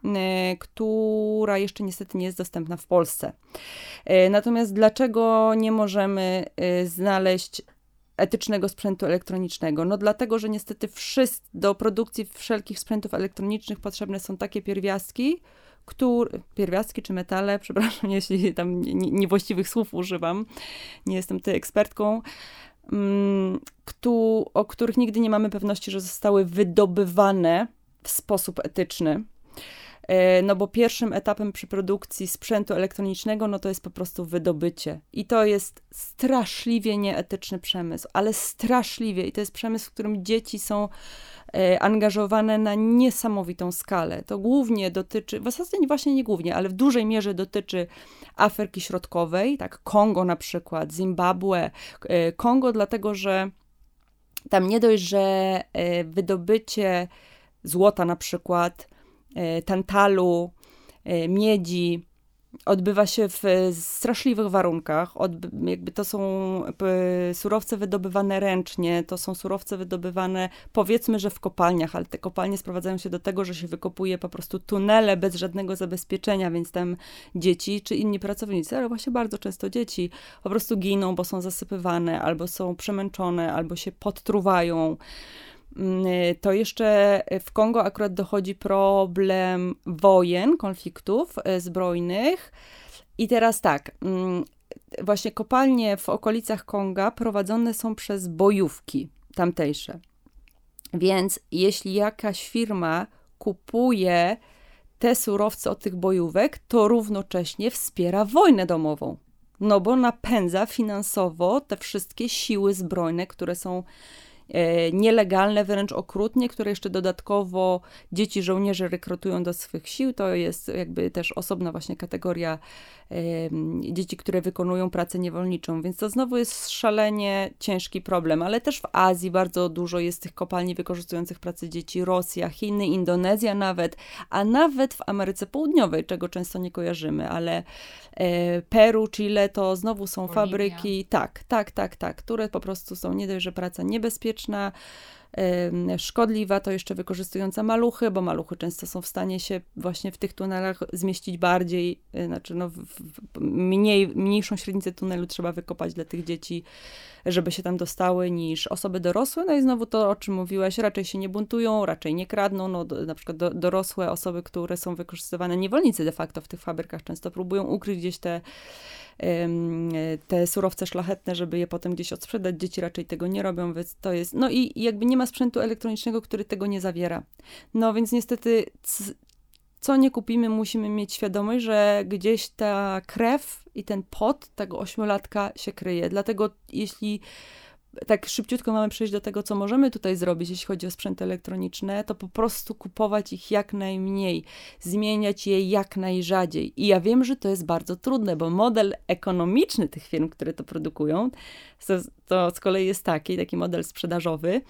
e, która jeszcze niestety nie jest dostępna w Polsce. Natomiast dlaczego nie możemy znaleźć etycznego sprzętu elektronicznego? No dlatego, że niestety wszyscy, do produkcji wszelkich sprzętów elektronicznych potrzebne są takie pierwiastki, które, pierwiastki czy metale, przepraszam, jeśli tam niewłaściwych słów używam, nie jestem tutaj ekspertką, mm, o których nigdy nie mamy pewności, że zostały wydobywane w sposób etyczny. E, no bo pierwszym etapem przy produkcji sprzętu elektronicznego, no to jest po prostu wydobycie. I to jest straszliwie nieetyczny przemysł, ale straszliwie. I to jest przemysł, w którym dzieci są e, angażowane na niesamowitą skalę. To głównie dotyczy, w zasadzie właśnie nie głównie, ale w dużej mierze dotyczy Afryki Środkowej, tak, Kongo na przykład, Zimbabwe. E, Kongo dlatego, że tam nie dość, że wydobycie złota na przykład, tantalu, e, miedzi, odbywa się w straszliwych warunkach. Jakby to są surowce wydobywane ręcznie, to są surowce wydobywane powiedzmy, że w kopalniach, ale te kopalnie sprowadzają się do tego, że się wykopuje po prostu tunele bez żadnego zabezpieczenia, więc tam dzieci czy inni pracownicy, ale właśnie bardzo często dzieci po prostu giną, bo są zasypywane, albo są przemęczone, albo się podtruwają. Mm, to jeszcze w Kongo akurat dochodzi problem wojen, konfliktów e, zbrojnych. I teraz tak, mm, właśnie kopalnie w okolicach Konga prowadzone są przez bojówki tamtejsze. Więc jeśli jakaś firma kupuje te surowce od tych bojówek, to równocześnie wspiera wojnę domową. No bo napędza finansowo te wszystkie siły zbrojne, które są nielegalne, wręcz okrutnie, które jeszcze dodatkowo dzieci żołnierzy rekrutują do swych sił. To jest jakby też osobna właśnie kategoria dzieci, które wykonują pracę niewolniczą, więc to znowu jest szalenie ciężki problem, ale też w Azji bardzo dużo jest tych kopalni wykorzystujących pracę dzieci, Rosja, Chiny, Indonezja nawet, a nawet w Ameryce Południowej, czego często nie kojarzymy, ale e, Peru, Chile to znowu są Boliwia. fabryki, tak, tak, tak, tak, które po prostu są nie dość, że praca niebezpieczna, szkodliwa, to jeszcze wykorzystująca maluchy, bo maluchy często są w stanie się właśnie w tych tunelach zmieścić bardziej, y, znaczy no mniej, mniejszą średnicę tunelu trzeba wykopać dla tych dzieci, żeby się tam dostały, niż osoby dorosłe. No i znowu to, o czym mówiłaś, raczej się nie buntują, raczej nie kradną. No, do, na przykład do, dorosłe osoby, które są wykorzystywane, niewolnicy de facto w tych fabrykach, często próbują ukryć gdzieś te te surowce szlachetne, żeby je potem gdzieś odsprzedać. Dzieci raczej tego nie robią, więc to jest, no i jakby nie ma sprzętu elektronicznego, który tego nie zawiera. No więc niestety co nie kupimy, musimy mieć świadomość, że gdzieś ta krew i ten pot tego ośmiolatka się kryje. Dlatego jeśli tak szybciutko mamy przejść do tego, co możemy tutaj zrobić, jeśli chodzi o sprzęty elektroniczne, to po prostu kupować ich jak najmniej, zmieniać je jak najrzadziej. I ja wiem, że to jest bardzo trudne, bo model ekonomiczny tych firm, które to produkują, to, to z kolei jest taki, taki model sprzedażowy,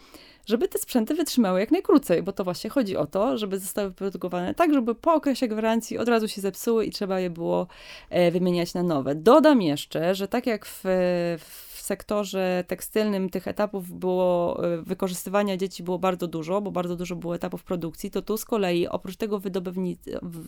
żeby te sprzęty wytrzymały jak najkrócej, bo to właśnie chodzi o to, żeby zostały wyprodukowane tak, żeby po okresie gwarancji od razu się zepsuły i trzeba je było e, wymieniać na nowe. Dodam jeszcze, że tak jak w, w sektorze tekstylnym tych etapów było, e, wykorzystywania dzieci było bardzo dużo, bo bardzo dużo było etapów produkcji, to tu z kolei oprócz tego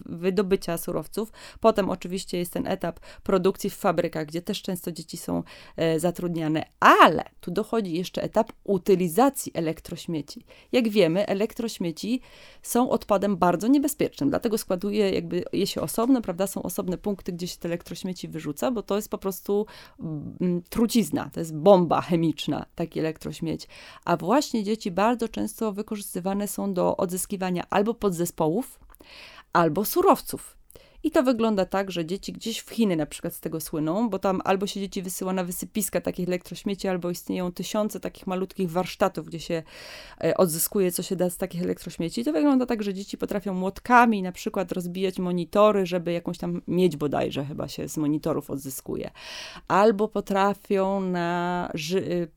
wydobycia surowców, potem oczywiście jest ten etap produkcji w fabrykach, gdzie też często dzieci są e, zatrudniane, ale tu dochodzi jeszcze etap utylizacji elektrośmieci. Jak wiemy, elektrośmieci są odpadem bardzo niebezpiecznym, dlatego składuje jakby je się osobno, prawda, są osobne punkty, gdzie się te elektrośmieci wyrzuca, bo to jest po prostu mm, to jest bomba chemiczna, taki elektrośmieć. A właśnie dzieci bardzo często wykorzystywane są do odzyskiwania albo podzespołów, albo surowców. I to wygląda tak, że dzieci gdzieś w Chiny na przykład z tego słyną, bo tam albo się dzieci wysyła na wysypiska takich elektrośmieci, albo istnieją tysiące takich malutkich warsztatów, gdzie się e, odzyskuje, co się da z takich elektrośmieci. To wygląda tak, że dzieci potrafią młotkami na przykład rozbijać monitory, żeby jakąś tam miedź bodajże chyba się z monitorów odzyskuje. Albo potrafią na, ży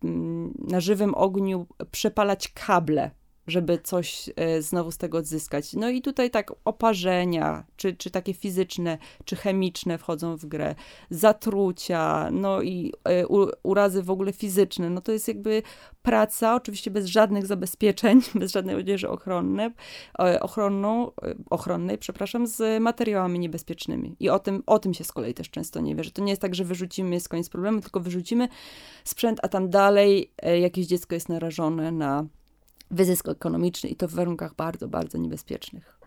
na żywym ogniu przepalać kable żeby coś e, znowu z tego odzyskać. No i tutaj tak oparzenia, czy, czy takie fizyczne, czy chemiczne wchodzą w grę, zatrucia, no i e, urazy w ogóle fizyczne. No to jest jakby praca, oczywiście bez żadnych zabezpieczeń, bez żadnej odzieży ochronną, e, ochronnej, przepraszam, z materiałami niebezpiecznymi. I o tym, o tym się z kolei też często nie wie, że to nie jest tak, że wyrzucimy, jest koniec problemu, tylko wyrzucimy sprzęt, a tam dalej jakieś dziecko jest narażone na wyzysk ekonomiczny i to w warunkach bardzo, bardzo niebezpiecznych.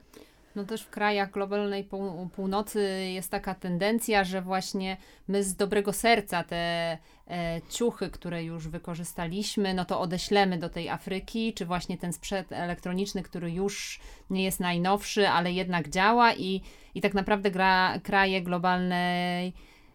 No też w krajach globalnej pół, północy jest taka tendencja, że właśnie my z dobrego serca te e, ciuchy, które już wykorzystaliśmy, no to odeślemy do tej Afryki, czy właśnie ten sprzęt elektroniczny, który już nie jest najnowszy, ale jednak działa i, i tak naprawdę gra, kraje globalnej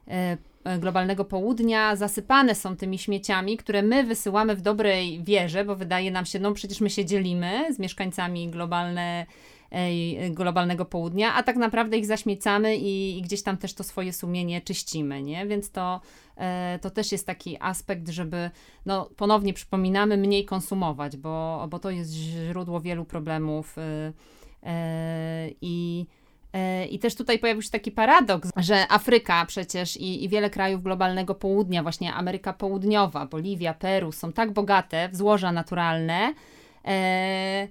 E, globalnego południa zasypane są tymi śmieciami, które my wysyłamy w dobrej wierze, bo wydaje nam się, no przecież my się dzielimy z mieszkańcami globalne, e, globalnego południa, a tak naprawdę ich zaśmiecamy i, i, gdzieś tam też to swoje sumienie czyścimy, nie? Więc to, e, to też jest taki aspekt, żeby, no ponownie przypominamy, mniej konsumować, bo, bo to jest źródło wielu problemów i E, I też tutaj pojawił się taki paradoks, że Afryka przecież i, i, wiele krajów globalnego południa, właśnie Ameryka Południowa, Boliwia, Peru, są tak bogate w złoża naturalne, e,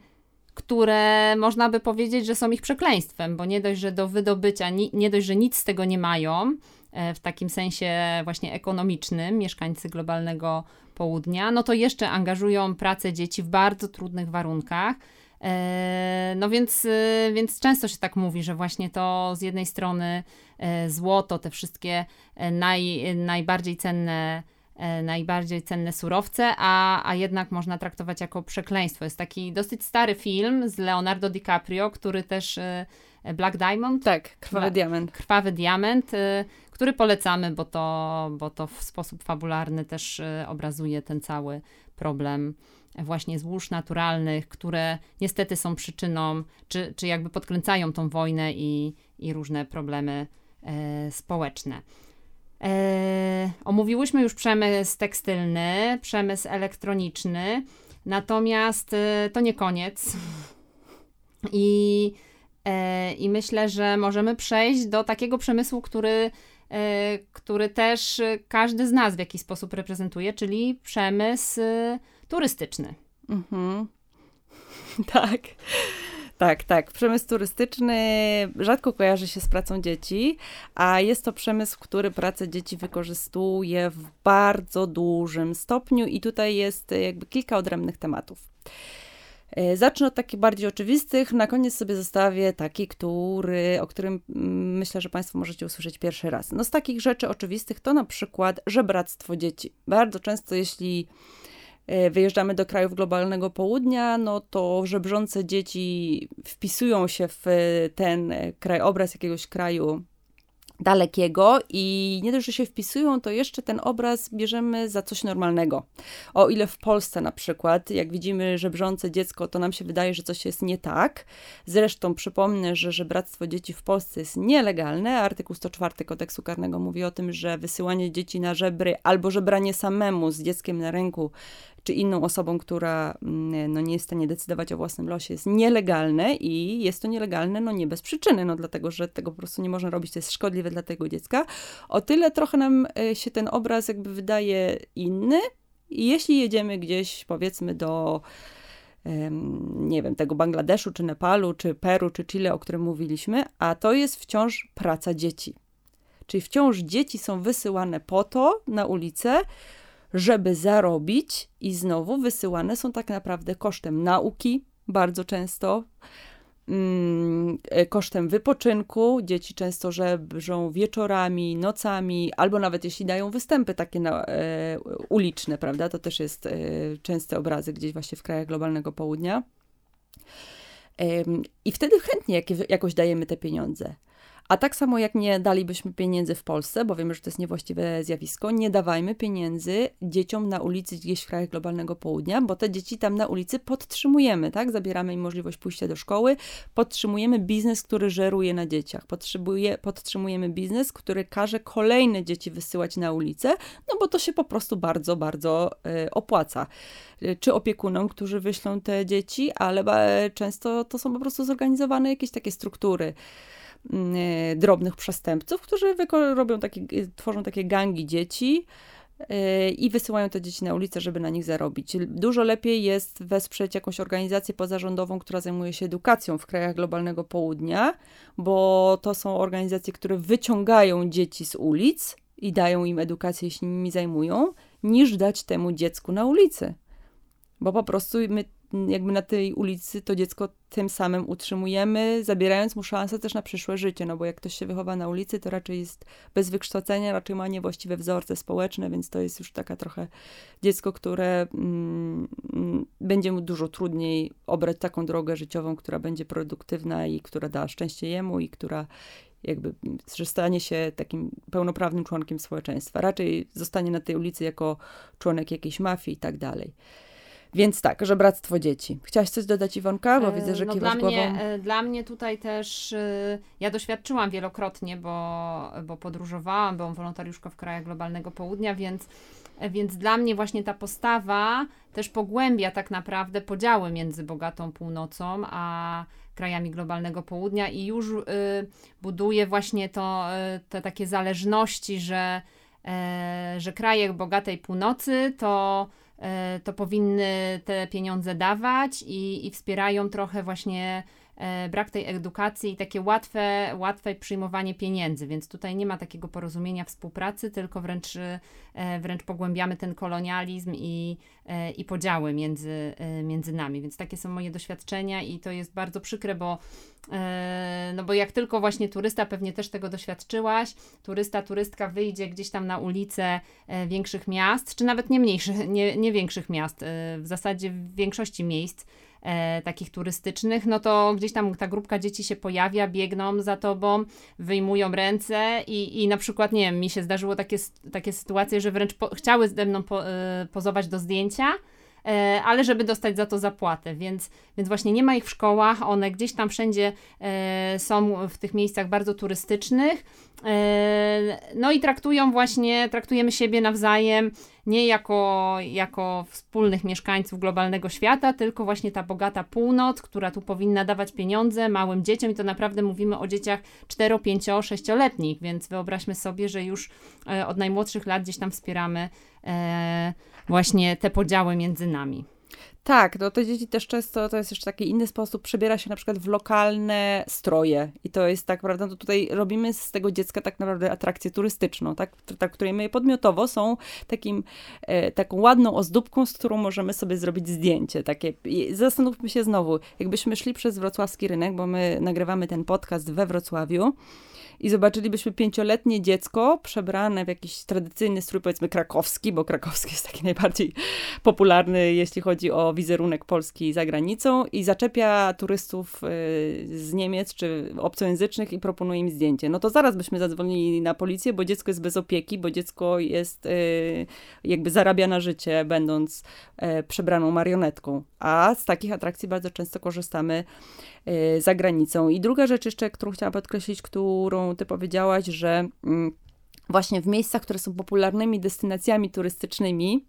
które można by powiedzieć, że są ich przekleństwem, bo nie dość, że do wydobycia, nie, nie dość, że nic z tego nie mają, e, w takim sensie właśnie ekonomicznym, mieszkańcy globalnego południa, no to jeszcze angażują pracę dzieci w bardzo trudnych warunkach. E, no więc, e, więc często się tak mówi, że właśnie to z jednej strony e, złoto, te wszystkie naj, najbardziej cenne najbardziej cenne surowce, a, a jednak można traktować jako przekleństwo. Jest taki dosyć stary film z Leonardo DiCaprio, który też Black Diamond? Tak, Krwawy Diament. Krwawy Diament, który polecamy, bo to, bo to w sposób fabularny też obrazuje ten cały problem właśnie złóż naturalnych, które niestety są przyczyną, czy, czy jakby podkręcają tą wojnę i, i różne problemy e, społeczne. E, omówiłyśmy już przemysł tekstylny, przemysł elektroniczny, natomiast e, to nie koniec. I, e, I myślę, że możemy przejść do takiego przemysłu, który, e, który też każdy z nas w jakiś sposób reprezentuje, czyli przemysł turystyczny. Mhm. Tak. Tak, tak. Przemysł turystyczny rzadko kojarzy się z pracą dzieci, a jest to przemysł, który pracę dzieci wykorzystuje w bardzo dużym stopniu i tutaj jest jakby kilka odrębnych tematów. E, zacznę od takich bardziej oczywistych, na koniec sobie zostawię taki, który, o którym mm, myślę, że Państwo możecie usłyszeć pierwszy raz. No z takich rzeczy oczywistych to na przykład żebractwo dzieci. Bardzo często, jeśli E, wyjeżdżamy do krajów globalnego południa, no to żebrzące dzieci wpisują się w ten krajobraz jakiegoś kraju dalekiego i nie dość, że się wpisują, to jeszcze ten obraz bierzemy za coś normalnego. O ile w Polsce na przykład, jak widzimy żebrzące dziecko, to nam się wydaje, że coś jest nie tak. Zresztą przypomnę, że żebractwo dzieci w Polsce jest nielegalne. Artykuł 104 kodeksu karnego mówi o tym, że wysyłanie dzieci na żebry albo żebranie samemu z dzieckiem na ręku czy inną osobą, która mm, no, nie jest w stanie decydować o własnym losie, jest nielegalne i jest to nielegalne no nie bez przyczyny, no dlatego, że tego po prostu nie można robić, to jest szkodliwe dla tego dziecka. O tyle trochę nam e, się ten obraz jakby wydaje inny jeśli jedziemy gdzieś powiedzmy do nie wiem, tego Bangladeszu, czy Nepalu, czy Peru, czy Chile, o którym mówiliśmy, a to jest wciąż praca dzieci. Czyli wciąż dzieci są wysyłane po to na ulicę, żeby zarobić i znowu wysyłane są tak naprawdę kosztem nauki, bardzo często, mm, e, kosztem wypoczynku. Dzieci często żebrzą wieczorami, nocami, albo nawet jeśli dają występy takie na, e, uliczne, prawda? To też jest e, częste obrazy gdzieś właśnie w krajach globalnego południa. E, I wtedy chętnie jak, jakoś dajemy te pieniądze. A tak samo jak nie dalibyśmy pieniędzy w Polsce, bo wiemy, że to jest niewłaściwe zjawisko, nie dawajmy pieniędzy dzieciom na ulicy gdzieś w krajach globalnego południa, bo te dzieci tam na ulicy podtrzymujemy, tak? Zabieramy im możliwość pójścia do szkoły, podtrzymujemy biznes, który żeruje na dzieciach, Potrzebuje, podtrzymujemy biznes, który każe kolejne dzieci wysyłać na ulicę, no bo to się po prostu bardzo, bardzo y, opłaca. Y, czy opiekunom, którzy wyślą te dzieci, ale często to są po prostu zorganizowane jakieś takie struktury. Mm, e, drobnych przestępców, którzy robią takie, tworzą takie gangi dzieci e, i wysyłają te dzieci na ulicę, żeby na nich zarobić. Dużo lepiej jest wesprzeć jakąś organizację pozarządową, która zajmuje się edukacją w krajach globalnego południa, bo to są organizacje, które wyciągają dzieci z ulic i dają im edukację, jeśli nimi zajmują, niż dać temu dziecku na ulicy. Bo po prostu my jakby na tej ulicy to dziecko tym samym utrzymujemy, zabierając mu szansę też na przyszłe życie, no bo jak ktoś się wychowa na ulicy, to raczej jest bez wykształcenia, raczej ma niewłaściwe wzorce społeczne, więc to jest już taka trochę dziecko, które mm, będzie mu dużo trudniej obrać taką drogę życiową, która będzie produktywna i która da szczęście jemu i która jakby, że stanie się takim pełnoprawnym członkiem społeczeństwa. Raczej zostanie na tej ulicy jako członek jakiejś mafii i tak dalej. Więc tak, żebractwo dzieci. Chciałaś coś dodać Iwonka? Bo widzę, że no kiwasz dla głową. Mnie, e, dla mnie tutaj też, e, ja doświadczyłam wielokrotnie, bo, bo podróżowałam, byłam wolontariuszką w krajach globalnego południa, więc, e, więc dla mnie właśnie ta postawa też pogłębia tak naprawdę podziały między bogatą północą, a krajami globalnego południa i już y, buduje właśnie to, te takie zależności, że, y, że kraje bogatej północy to E, to powinny te pieniądze dawać i, i wspierają trochę właśnie e, brak tej edukacji i takie łatwe, łatwe przyjmowanie pieniędzy, więc tutaj nie ma takiego porozumienia współpracy, tylko wręcz, e, wręcz pogłębiamy ten kolonializm i, i podziały między, między nami, więc takie są moje doświadczenia i to jest bardzo przykre, bo no bo jak tylko właśnie turysta, pewnie też tego doświadczyłaś, turysta, turystka wyjdzie gdzieś tam na ulicę większych miast, czy nawet nie mniejszych, nie, nie większych miast, w zasadzie w większości miejsc, e, takich turystycznych, no to gdzieś tam ta grupka dzieci się pojawia, biegną za tobą, wyjmują ręce i, i na przykład, nie wiem, mi się zdarzyło takie, takie sytuacje, że wręcz po, chciały ze mną po, e, pozować do zdjęcia, e, ale żeby dostać za to zapłatę, więc, więc właśnie nie ma ich w szkołach, one gdzieś tam wszędzie e, są w tych miejscach bardzo turystycznych, no i traktują właśnie, traktujemy siebie nawzajem nie jako, jako wspólnych mieszkańców globalnego świata, tylko właśnie ta bogata północ, która tu powinna dawać pieniądze małym dzieciom i to naprawdę mówimy o dzieciach 4, 5, 6-letnich, więc wyobraźmy sobie, że już od najmłodszych lat gdzieś tam wspieramy właśnie te podziały między nami. Tak, no te dzieci też często, to jest jeszcze taki inny sposób, przebiera się na przykład w lokalne stroje. I to jest tak, prawda, to tutaj robimy z tego dziecka tak naprawdę atrakcję turystyczną, tak, tak której my podmiotowo są takim, e, taką ładną ozdóbką, z którą możemy sobie zrobić zdjęcie, takie, zastanówmy się znowu, jakbyśmy szli przez wrocławski rynek, bo my nagrywamy ten podcast we Wrocławiu, i zobaczylibyśmy pięcioletnie dziecko przebrane w jakiś tradycyjny strój, powiedzmy krakowski, bo krakowski jest taki najbardziej popularny, jeśli chodzi o wizerunek Polski za granicą i zaczepia turystów y, z Niemiec czy obcojęzycznych i proponuje im zdjęcie. No to zaraz byśmy zadzwonili na policję, bo dziecko jest bez opieki, bo dziecko jest y, jakby zarabia na życie, będąc y, przebraną marionetką. A z takich atrakcji bardzo często korzystamy za granicą. I druga rzecz jeszcze, którą chciałam podkreślić, którą ty powiedziałaś, że mm, właśnie w miejscach, które są popularnymi destynacjami turystycznymi,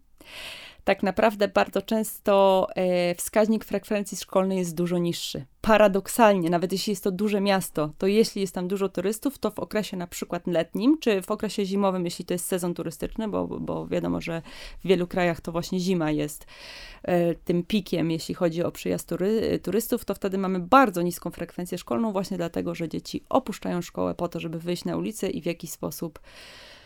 tak naprawdę bardzo często e, wskaźnik frekwencji szkolnej jest dużo niższy. Paradoksalnie, nawet jeśli jest to duże miasto, to jeśli jest tam dużo turystów, to w okresie na przykład letnim, czy w okresie zimowym, jeśli to jest sezon turystyczny, bo, bo wiadomo, że w wielu krajach to właśnie zima jest e, tym pikiem, jeśli chodzi o przyjazd tury, turystów, to wtedy mamy bardzo niską frekwencję szkolną, właśnie dlatego, że dzieci opuszczają szkołę po to, żeby wyjść na ulicę i w jakiś sposób E,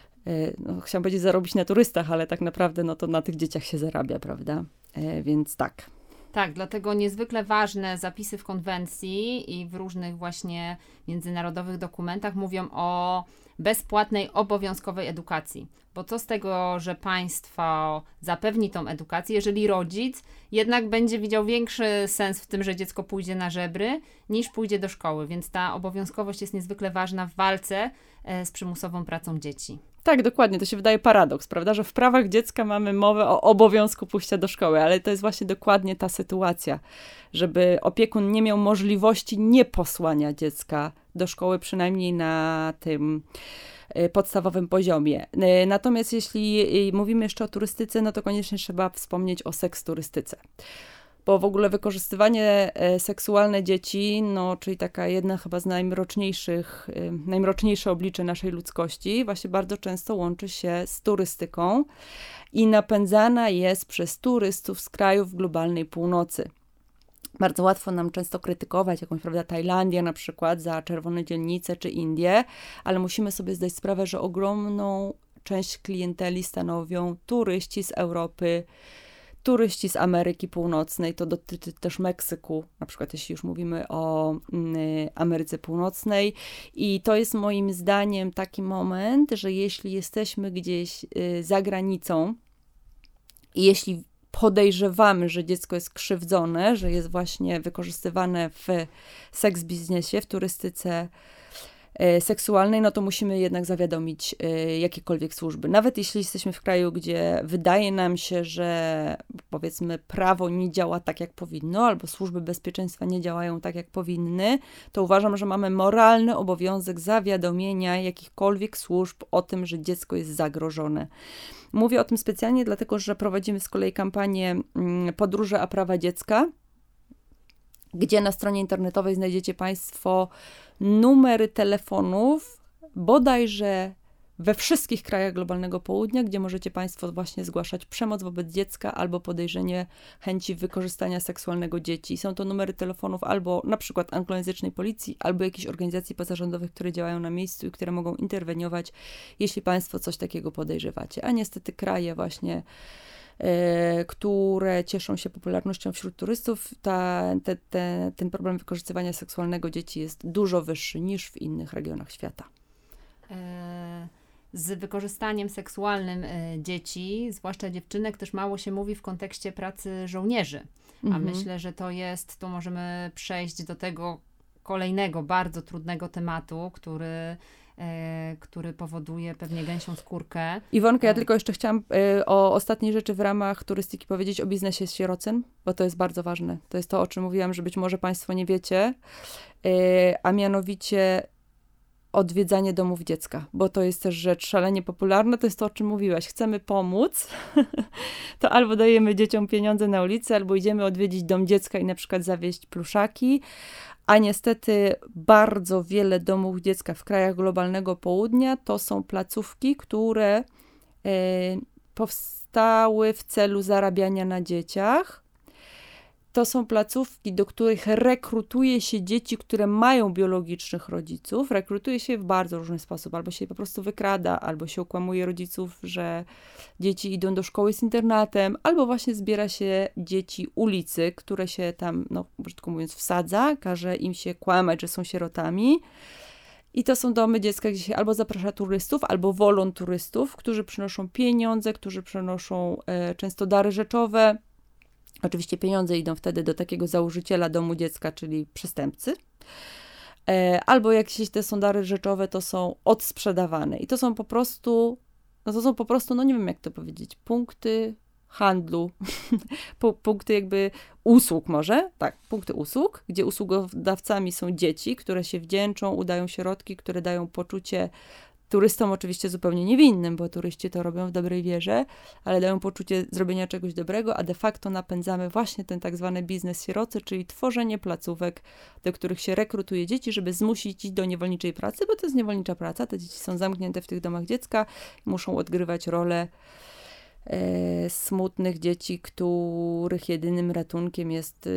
no, chciałam powiedzieć zarobić na turystach, ale tak naprawdę no to na tych dzieciach się zarabia, prawda? E, więc tak. Tak, dlatego niezwykle ważne zapisy w konwencji i w różnych właśnie międzynarodowych dokumentach mówią o bezpłatnej, obowiązkowej edukacji. Bo co z tego, że państwo zapewni tą edukację, jeżeli rodzic jednak będzie widział większy sens w tym, że dziecko pójdzie na żebry, niż pójdzie do szkoły. Więc ta obowiązkowość jest niezwykle ważna w walce e, z przymusową pracą dzieci. Tak, dokładnie. To się wydaje paradoks, prawda? Że w prawach dziecka mamy mowę o obowiązku pójścia do szkoły, ale to jest właśnie dokładnie ta sytuacja, żeby opiekun nie miał możliwości nieposłania dziecka do szkoły, przynajmniej na tym y, podstawowym poziomie. Y, natomiast jeśli y, mówimy jeszcze o turystyce, no to koniecznie trzeba wspomnieć o seks turystyce bo w ogóle wykorzystywanie e, seksualne dzieci, no, czyli taka jedna chyba z najmroczniejszych, e, najmroczniejsze oblicze naszej ludzkości, właśnie bardzo często łączy się z turystyką i napędzana jest przez turystów z krajów globalnej północy. Bardzo łatwo nam często krytykować jakąś, prawda, Tajlandię na przykład za czerwone dzielnice czy Indie, ale musimy sobie zdać sprawę, że ogromną część klienteli stanowią turyści z Europy, turyści z Ameryki Północnej, to dotyczy też Meksyku, na przykład jeśli już mówimy o mm, Ameryce Północnej. I to jest moim zdaniem taki moment, że jeśli jesteśmy gdzieś y, za granicą i jeśli podejrzewamy, że dziecko jest krzywdzone, że jest właśnie wykorzystywane w seks biznesie, w turystyce seksualnej, no to musimy jednak zawiadomić e, jakiekolwiek służby. Nawet jeśli jesteśmy w kraju, gdzie wydaje nam się, że powiedzmy prawo nie działa tak, jak powinno, albo służby bezpieczeństwa nie działają tak, jak powinny, to uważam, że mamy moralny obowiązek zawiadomienia jakichkolwiek służb o tym, że dziecko jest zagrożone. Mówię o tym specjalnie dlatego, że prowadzimy z kolei kampanię mm, Podróże a prawa dziecka, gdzie na stronie internetowej znajdziecie Państwo numery telefonów, bodajże we wszystkich krajach globalnego południa, gdzie możecie Państwo właśnie zgłaszać przemoc wobec dziecka albo podejrzenie chęci wykorzystania seksualnego dzieci. Są to numery telefonów albo na przykład anglojęzycznej policji, albo jakichś organizacji pozarządowych, które działają na miejscu i które mogą interweniować, jeśli Państwo coś takiego podejrzewacie. A niestety kraje właśnie które cieszą się popularnością wśród turystów, ta, te, te, ten problem wykorzystywania seksualnego dzieci jest dużo wyższy niż w innych regionach świata. E, z wykorzystaniem seksualnym e, dzieci, zwłaszcza dziewczynek, też mało się mówi w kontekście pracy żołnierzy. A mhm. myślę, że to jest, tu możemy przejść do tego kolejnego bardzo trudnego tematu, który e, który powoduje pewnie gęsią skórkę. Iwonka, ja E. tylko jeszcze chciałam e, o ostatniej rzeczy w ramach turystyki powiedzieć o biznesie sierocym, bo to jest bardzo ważne. To jest to, o czym mówiłam, że być może Państwo nie wiecie, e, a mianowicie odwiedzanie domów dziecka, bo to jest też rzecz szalenie popularna, to jest to, o czym mówiłaś. Chcemy pomóc, to albo dajemy dzieciom pieniądze na ulicy, albo idziemy odwiedzić dom dziecka i na przykład zawieźć pluszaki, a niestety bardzo wiele domów dziecka w krajach globalnego południa to są placówki, które e, powstały w celu zarabiania na dzieciach. To są placówki, do których rekrutuje się dzieci, które mają biologicznych rodziców. Rekrutuje się w bardzo różny sposób. Albo się po prostu wykrada, albo się okłamuje rodziców, że dzieci idą do szkoły z internatem, albo właśnie zbiera się dzieci ulicy, które się tam, no brzydko mówiąc, wsadza, każe im się kłamać, że są sierotami. I to są domy dziecka, gdzie się albo zaprasza turystów, albo wolą turystów, którzy przynoszą pieniądze, którzy przynoszą e, często dary rzeczowe. Oczywiście pieniądze idą wtedy do takiego założyciela domu dziecka, czyli przestępcy. E, albo jakieś te są dary rzeczowe, to są odsprzedawane. I to są po prostu, no to są po prostu, no nie wiem jak to powiedzieć, punkty handlu, Pu- punkty jakby usług może, tak, punkty usług, gdzie usługodawcami są dzieci, które się wdzięczą, udają środki, które dają poczucie turystom oczywiście zupełnie niewinnym, bo turyści to robią w dobrej wierze, ale dają poczucie zrobienia czegoś dobrego, a de facto napędzamy właśnie ten tak zwany biznes sierocy, czyli tworzenie placówek, do których się rekrutuje dzieci, żeby zmusić ich do niewolniczej pracy, bo to jest niewolnicza praca, te dzieci są zamknięte w tych domach dziecka, muszą odgrywać rolę e, smutnych dzieci, których jedynym ratunkiem jest e,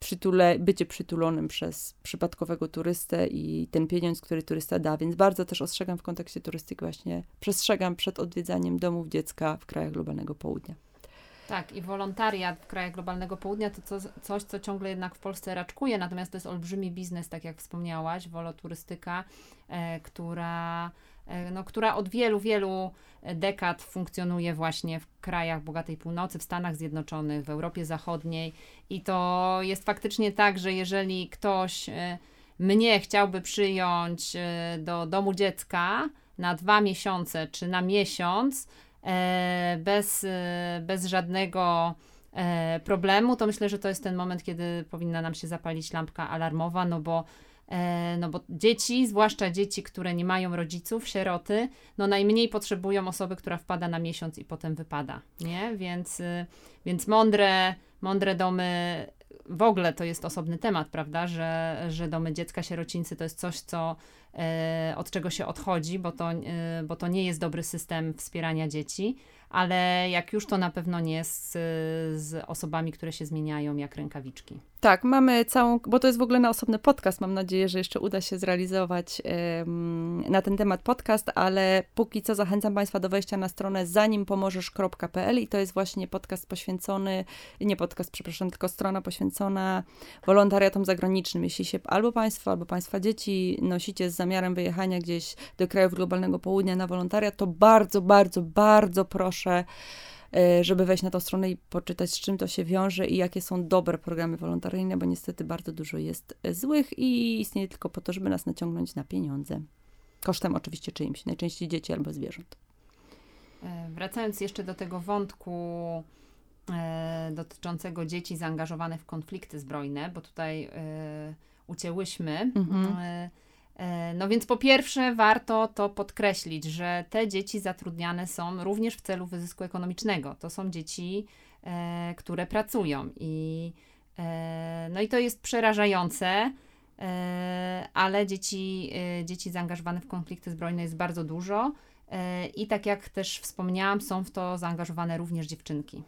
przytule, bycie przytulonym przez przypadkowego turystę i ten pieniądz, który turysta da. Więc bardzo też ostrzegam w kontekście turystyki właśnie, przestrzegam przed odwiedzaniem domów dziecka w krajach globalnego południa. Tak, i wolontariat w krajach globalnego południa to co, coś, co ciągle jednak w Polsce raczkuje, natomiast to jest olbrzymi biznes, tak jak wspomniałaś, woloturystyka, e, która, no, która od wielu, wielu dekad funkcjonuje właśnie w krajach bogatej północy, w Stanach Zjednoczonych, w Europie Zachodniej. I to jest faktycznie tak, że jeżeli ktoś e, mnie chciałby przyjąć e, do domu dziecka na dwa miesiące czy na miesiąc, e, bez, e, bez żadnego e, problemu, to myślę, że to jest ten moment, kiedy powinna nam się zapalić lampka alarmowa, no bo, e, no bo dzieci, zwłaszcza dzieci, które nie mają rodziców, sieroty, no najmniej potrzebują osoby, która wpada na miesiąc i potem wypada, nie? Więc, y, więc mądre, mądre domy w ogóle to jest osobny temat, prawda, że, że domy dziecka sierocińcy to jest coś, co, e, od czego się odchodzi, bo to, e, bo to nie jest dobry system wspierania dzieci, ale jak już to na pewno nie z, z osobami, które się zmieniają jak rękawiczki. Tak, mamy całą, bo to jest w ogóle na osobny podcast. Mam nadzieję, że jeszcze uda się zrealizować na ten temat podcast, ale póki co zachęcam Państwa do wejścia na stronę zanimpomożesz.pl i to jest właśnie podcast poświęcony, nie podcast, przepraszam, tylko strona poświęcona wolontariatom zagranicznym. Jeśli się albo Państwo, albo Państwa dzieci nosicie z zamiarem wyjechania gdzieś do krajów globalnego południa na wolontariat, to bardzo, bardzo, bardzo proszę żeby wejść na tą stronę i poczytać, z czym to się wiąże i jakie są dobre programy wolontaryjne, bo niestety bardzo dużo jest e, złych i istnieje tylko po to, żeby nas naciągnąć na pieniądze. Kosztem oczywiście czyimś, najczęściej dzieci albo zwierząt. E, Wracając jeszcze do tego wątku e, dotyczącego dzieci zaangażowanych w konflikty zbrojne, bo tutaj e, ucięłyśmy. Mhm. E, no więc po pierwsze warto to podkreślić, że te dzieci zatrudniane są również w celu wyzysku ekonomicznego. To są dzieci, e, które pracują i e, no i to jest przerażające. Ale dzieci, dzieci zaangażowanych w konflikty zbrojne jest bardzo dużo. I tak jak też wspomniałam, są w to zaangażowane również dziewczynki.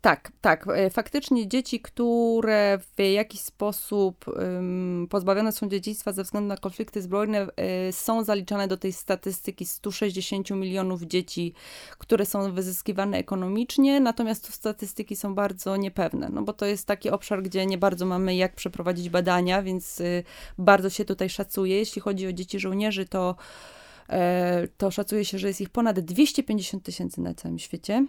Tak, tak. E, Faktycznie dzieci, które w jakiś sposób ym, pozbawione są dzieciństwa ze względu na konflikty zbrojne, y, są zaliczane do tej statystyki 160 milionów dzieci, które są wyzyskiwane ekonomicznie, natomiast tu statystyki są bardzo niepewne, no bo to jest taki obszar, gdzie nie bardzo mamy jak przeprowadzić badania, więc y, bardzo się tutaj szacuje. Jeśli chodzi o dzieci żołnierzy, to e, to szacuje się, że jest ich ponad 250 tysięcy na całym świecie.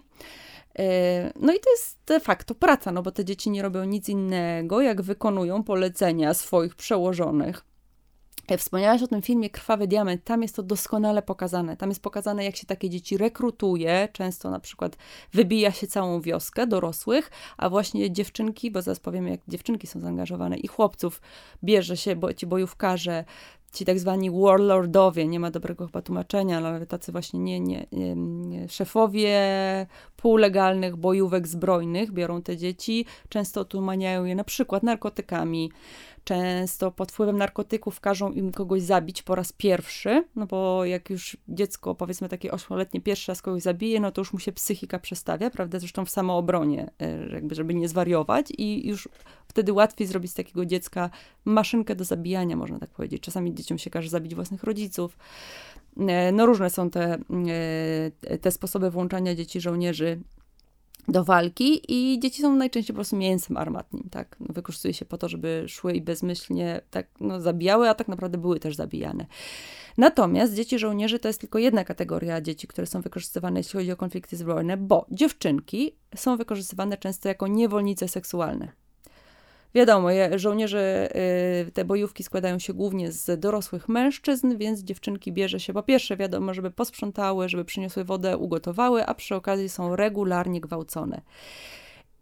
E, No i to jest de facto praca, no bo te dzieci nie robią nic innego, jak wykonują polecenia swoich przełożonych. Wspomniałaś o tym filmie Krwawy Diament, tam jest to doskonale pokazane. Tam jest pokazane, jak się takie dzieci rekrutuje, często na przykład wybija się całą wioskę dorosłych, a właśnie dziewczynki, bo zaraz powiemy, jak dziewczynki są zaangażowane, i chłopców bierze się, bo ci bojówkarze, ci tak zwani warlordowie, nie ma dobrego chyba tłumaczenia, ale tacy właśnie nie, nie, nie, szefowie półlegalnych bojówek zbrojnych biorą te dzieci, często otumaniają je na przykład narkotykami, często pod wpływem narkotyków każą im kogoś zabić po raz pierwszy, no bo jak już dziecko, powiedzmy takie ośmioletnie, pierwszy raz kogoś zabije, no to już mu się psychika przestawia, prawda, zresztą w samoobronie, e, jakby żeby nie zwariować i już wtedy łatwiej zrobić z takiego dziecka maszynkę do zabijania, można tak powiedzieć. Czasami dzieciom się każe zabić własnych rodziców. E, no różne są te, e, te sposoby włączania dzieci żołnierzy do walki i dzieci są najczęściej po prostu mięsem armatnim, tak? No, wykorzystuje się po to, żeby szły i bezmyślnie tak no, zabijały, a tak naprawdę były też zabijane. Natomiast dzieci żołnierzy to jest tylko jedna kategoria dzieci, które są wykorzystywane, jeśli chodzi o konflikty zbrojne, bo dziewczynki są wykorzystywane często jako niewolnice seksualne. Wiadomo, żołnierze, y, te bojówki składają się głównie z dorosłych mężczyzn, więc dziewczynki bierze się po pierwsze, wiadomo, żeby posprzątały, żeby przyniosły wodę, ugotowały, a przy okazji są regularnie gwałcone.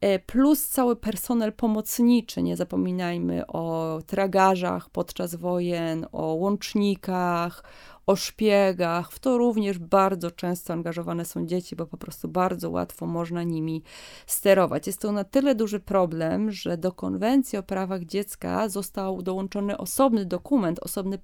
E, plus cały personel pomocniczy, nie zapominajmy o tragarzach podczas wojen, o łącznikach, o szpiegach. W to również bardzo często angażowane są dzieci, bo po prostu bardzo łatwo można nimi sterować. Jest to na tyle duży problem, że do konwencji o prawach dziecka został dołączony osobny dokument, osobny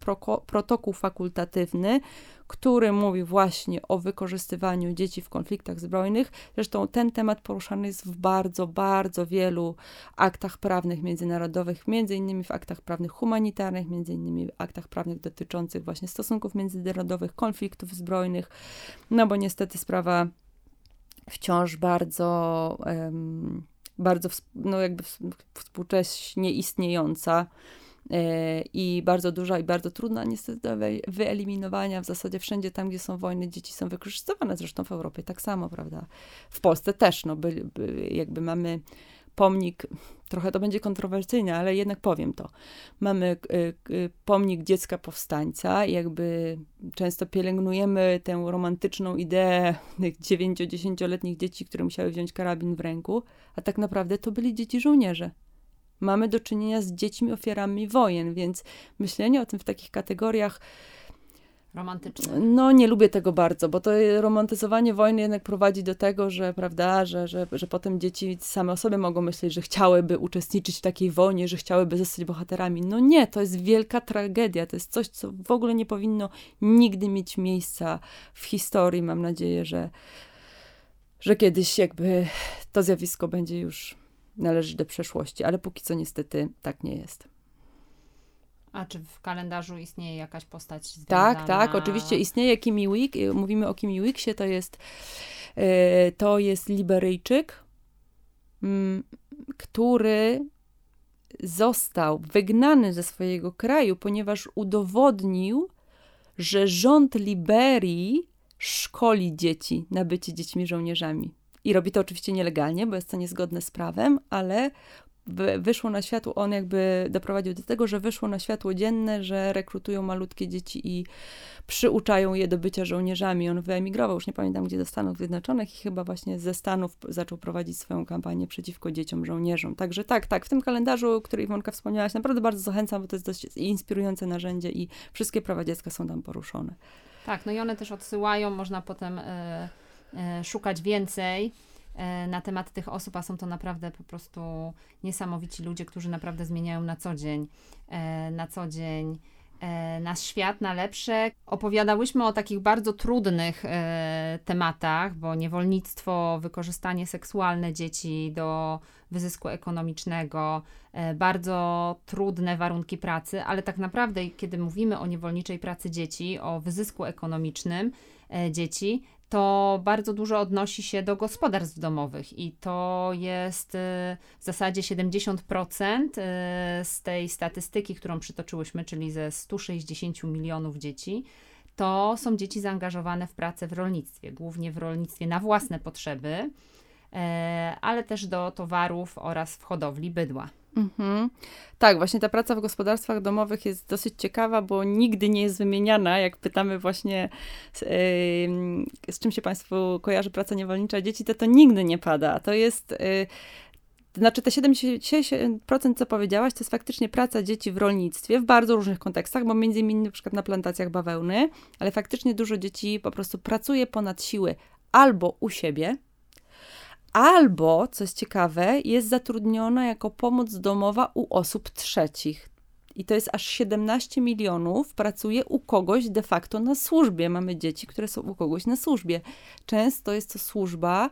protokół fakultatywny, który mówi właśnie o wykorzystywaniu dzieci w konfliktach zbrojnych. Zresztą ten temat poruszany jest w bardzo, bardzo wielu aktach prawnych międzynarodowych, między innymi w aktach prawnych humanitarnych, między innymi w aktach prawnych dotyczących właśnie stosunków międzynarodowych, konfliktów zbrojnych, no bo niestety sprawa wciąż bardzo, um, bardzo no jakby współcześnie istniejąca. E, i bardzo duża i bardzo trudna niestety do wyeliminowania. W zasadzie wszędzie tam, gdzie są wojny, dzieci są wykorzystywane, zresztą w Europie tak samo, prawda? W Polsce też, no by, by jakby mamy pomnik, trochę to będzie kontrowersyjne, ale jednak powiem to. Mamy pomnik dziecka powstańca, jakby często pielęgnujemy tę romantyczną ideę tych 9-10-letnich dzieci, które musiały wziąć karabin w ręku, a tak naprawdę to byli dzieci żołnierze mamy do czynienia z dziećmi ofiarami wojen, więc myślenie o tym w takich kategoriach romantyczne. No, nie lubię tego bardzo, bo to romantyzowanie wojny jednak prowadzi do tego, że, prawda, że, że, że potem dzieci same o sobie mogą myśleć, że chciałyby uczestniczyć w takiej wojnie, że chciałyby zostać bohaterami. No nie, to jest wielka tragedia, to jest coś, co w ogóle nie powinno nigdy mieć miejsca w historii. Mam nadzieję, że, że kiedyś jakby to zjawisko będzie już należy do przeszłości, ale póki co niestety tak nie jest. A czy w kalendarzu istnieje jakaś postać związana? Tak, tak, oczywiście istnieje Kimi Wick. Mówimy o Kimi Wicksie, to jest, e, to jest Liberyjczyk, mm, który został wygnany ze swojego kraju, ponieważ udowodnił, że rząd Liberii szkoli dzieci na bycie dziećmi żołnierzami. I robi to oczywiście nielegalnie, bo jest to niezgodne z prawem, ale wyszło na światło, on jakby doprowadził do tego, że wyszło na światło dzienne, że rekrutują malutkie dzieci i przyuczają je do bycia żołnierzami. On wyemigrował, już nie pamiętam gdzie, do Stanów Zjednoczonych i chyba właśnie ze Stanów zaczął prowadzić swoją kampanię przeciwko dzieciom żołnierzom. Także tak, tak, w tym kalendarzu, który Iwonka wspomniałaś, naprawdę bardzo zachęcam, bo to jest dość inspirujące narzędzie i wszystkie prawa dziecka są tam poruszone. Tak, no i one też odsyłają, można potem... E, szukać więcej e, na temat tych osób, a są to naprawdę po prostu niesamowici ludzie, którzy naprawdę zmieniają na co dzień, e, na co dzień nasz świat na lepsze. Opowiadałyśmy o takich bardzo trudnych tematach, bo niewolnictwo, wykorzystanie seksualne dzieci do wyzysku ekonomicznego, bardzo trudne warunki pracy, ale tak naprawdę, kiedy mówimy o niewolniczej pracy dzieci, o wyzysku ekonomicznym dzieci, to bardzo dużo odnosi się do gospodarstw domowych i to jest y, w zasadzie 70% y, z tej statystyki, którą przytoczyłyśmy, czyli ze 160 milionów dzieci, to są dzieci zaangażowane w pracę w rolnictwie, głównie w rolnictwie na własne potrzeby, e, ale też do towarów oraz w hodowli bydła. Mhm. Tak, właśnie ta praca w gospodarstwach domowych jest dosyć ciekawa, bo nigdy nie jest wymieniana. Jak pytamy właśnie, z, yy, z czym się Państwu kojarzy praca niewolnicza dzieci, to to nigdy nie pada. To jest. Yy, znaczy te 70% co powiedziałaś, to jest faktycznie praca dzieci w rolnictwie w bardzo różnych kontekstach, bo między innymi na przykład na plantacjach bawełny, ale faktycznie dużo dzieci po prostu pracuje ponad siły albo u siebie, albo, co jest ciekawe, jest zatrudniona jako pomoc domowa u osób trzecich. I to jest aż 17 milionów pracuje u kogoś de facto na służbie. Mamy dzieci, które są u kogoś na służbie. Często jest to służba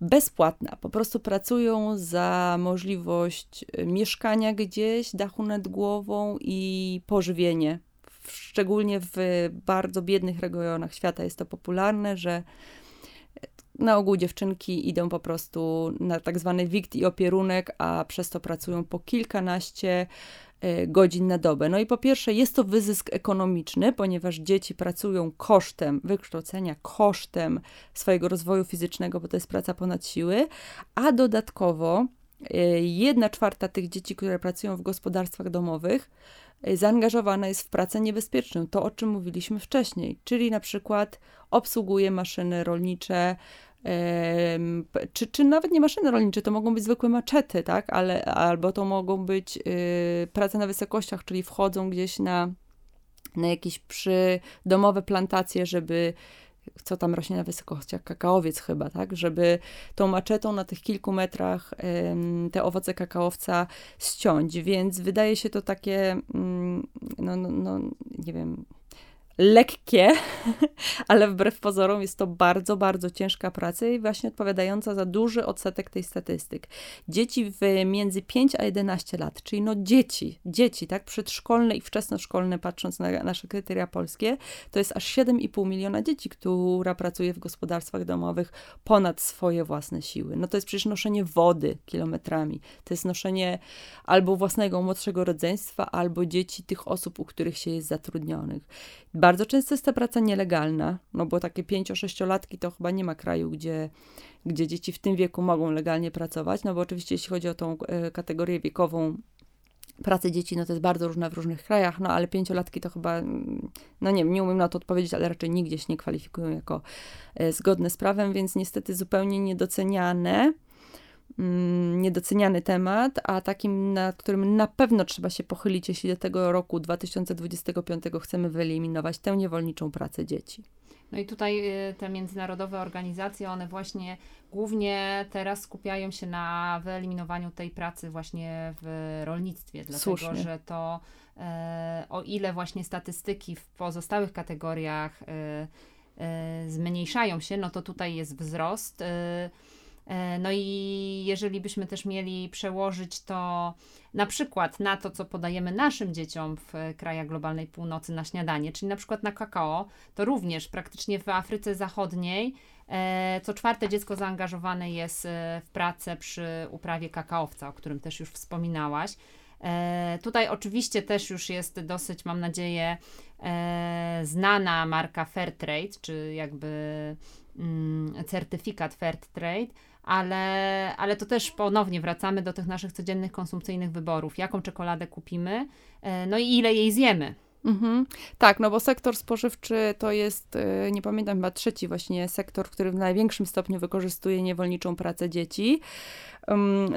bezpłatna. Po prostu pracują za możliwość y, mieszkania gdzieś, dachu nad głową i pożywienie. Szczególnie w bardzo biednych regionach świata jest to popularne, że na ogół dziewczynki idą po prostu na tak zwany wikt i opierunek, a przez to pracują po kilkanaście e, godzin na dobę. No i po pierwsze, jest to wyzysk ekonomiczny, ponieważ dzieci pracują kosztem wykształcenia, kosztem swojego rozwoju fizycznego, bo to jest praca ponad siły, a dodatkowo e, jedna czwarta tych dzieci, które pracują w gospodarstwach domowych, e, zaangażowana jest w pracę niebezpieczną, to o czym mówiliśmy wcześniej, czyli na przykład obsługuje maszyny rolnicze, czy, czy nawet nie maszyny rolnicze, to mogą być zwykłe maczety, tak? Ale, albo to mogą być y, prace na wysokościach, czyli wchodzą gdzieś na, na jakieś przydomowe plantacje, żeby co tam rośnie na wysokościach, kakaowiec chyba, tak, żeby tą maczetą na tych kilku metrach te owoce kakaowca ściąć, więc wydaje się to takie, mm, no, no, no nie wiem, lekkie, ale wbrew pozorom jest to bardzo, bardzo ciężka praca i właśnie odpowiadająca za duży odsetek tej statystyk. Dzieci w między 5 a 11 lat, czyli no dzieci, dzieci, tak, przedszkolne i wczesnoszkolne, patrząc na nasze kryteria polskie, to jest aż 7,5 miliona dzieci, która pracuje w gospodarstwach domowych ponad swoje własne siły. No to jest przecież noszenie wody kilometrami, to jest noszenie albo własnego młodszego rodzeństwa, albo dzieci tych osób, u których się jest zatrudnionych. Bardzo często jest ta praca nielegalna, no bo takie 5-6-latki to chyba nie ma kraju, gdzie, gdzie dzieci w tym wieku mogą legalnie pracować, no bo oczywiście jeśli chodzi o tą e, kategorię wiekową pracy dzieci, no to jest bardzo różna w różnych krajach, no ale pięciolatki to chyba, mm, no nie wiem, nie umiem na to odpowiedzieć, ale raczej nigdzie się nie kwalifikują jako e, zgodne z prawem, więc niestety zupełnie niedoceniane. Mm, niedoceniany temat, a takim, nad którym na pewno trzeba się pochylić, jeśli do tego roku 2025 chcemy wyeliminować tę niewolniczą pracę dzieci. No i tutaj y, te międzynarodowe organizacje, one właśnie głównie teraz skupiają się na wyeliminowaniu tej pracy właśnie w rolnictwie, dlatego Słusznie. że to e, o ile właśnie statystyki w pozostałych kategoriach e, e, zmniejszają się, no to tutaj jest wzrost. E, no i jeżeli byśmy też mieli przełożyć to na przykład na to, co podajemy naszym dzieciom w krajach globalnej północy na śniadanie, czyli na przykład na kakao, to również praktycznie w Afryce Zachodniej e, co czwarte dziecko zaangażowane jest e, w pracę przy uprawie kakaowca, o którym też już wspominałaś. Tutaj oczywiście też już jest dosyć, mam nadzieję, znana marka Fairtrade, czy jakby mm, certyfikat Fairtrade, ale, ale to też ponownie wracamy do tych naszych codziennych konsumpcyjnych wyborów. Jaką czekoladę kupimy, e, no i ile jej zjemy. Mhm. Tak, no bo sektor spożywczy to jest, e, nie pamiętam, chyba trzeci właśnie sektor, który w największym stopniu wykorzystuje niewolniczą pracę dzieci.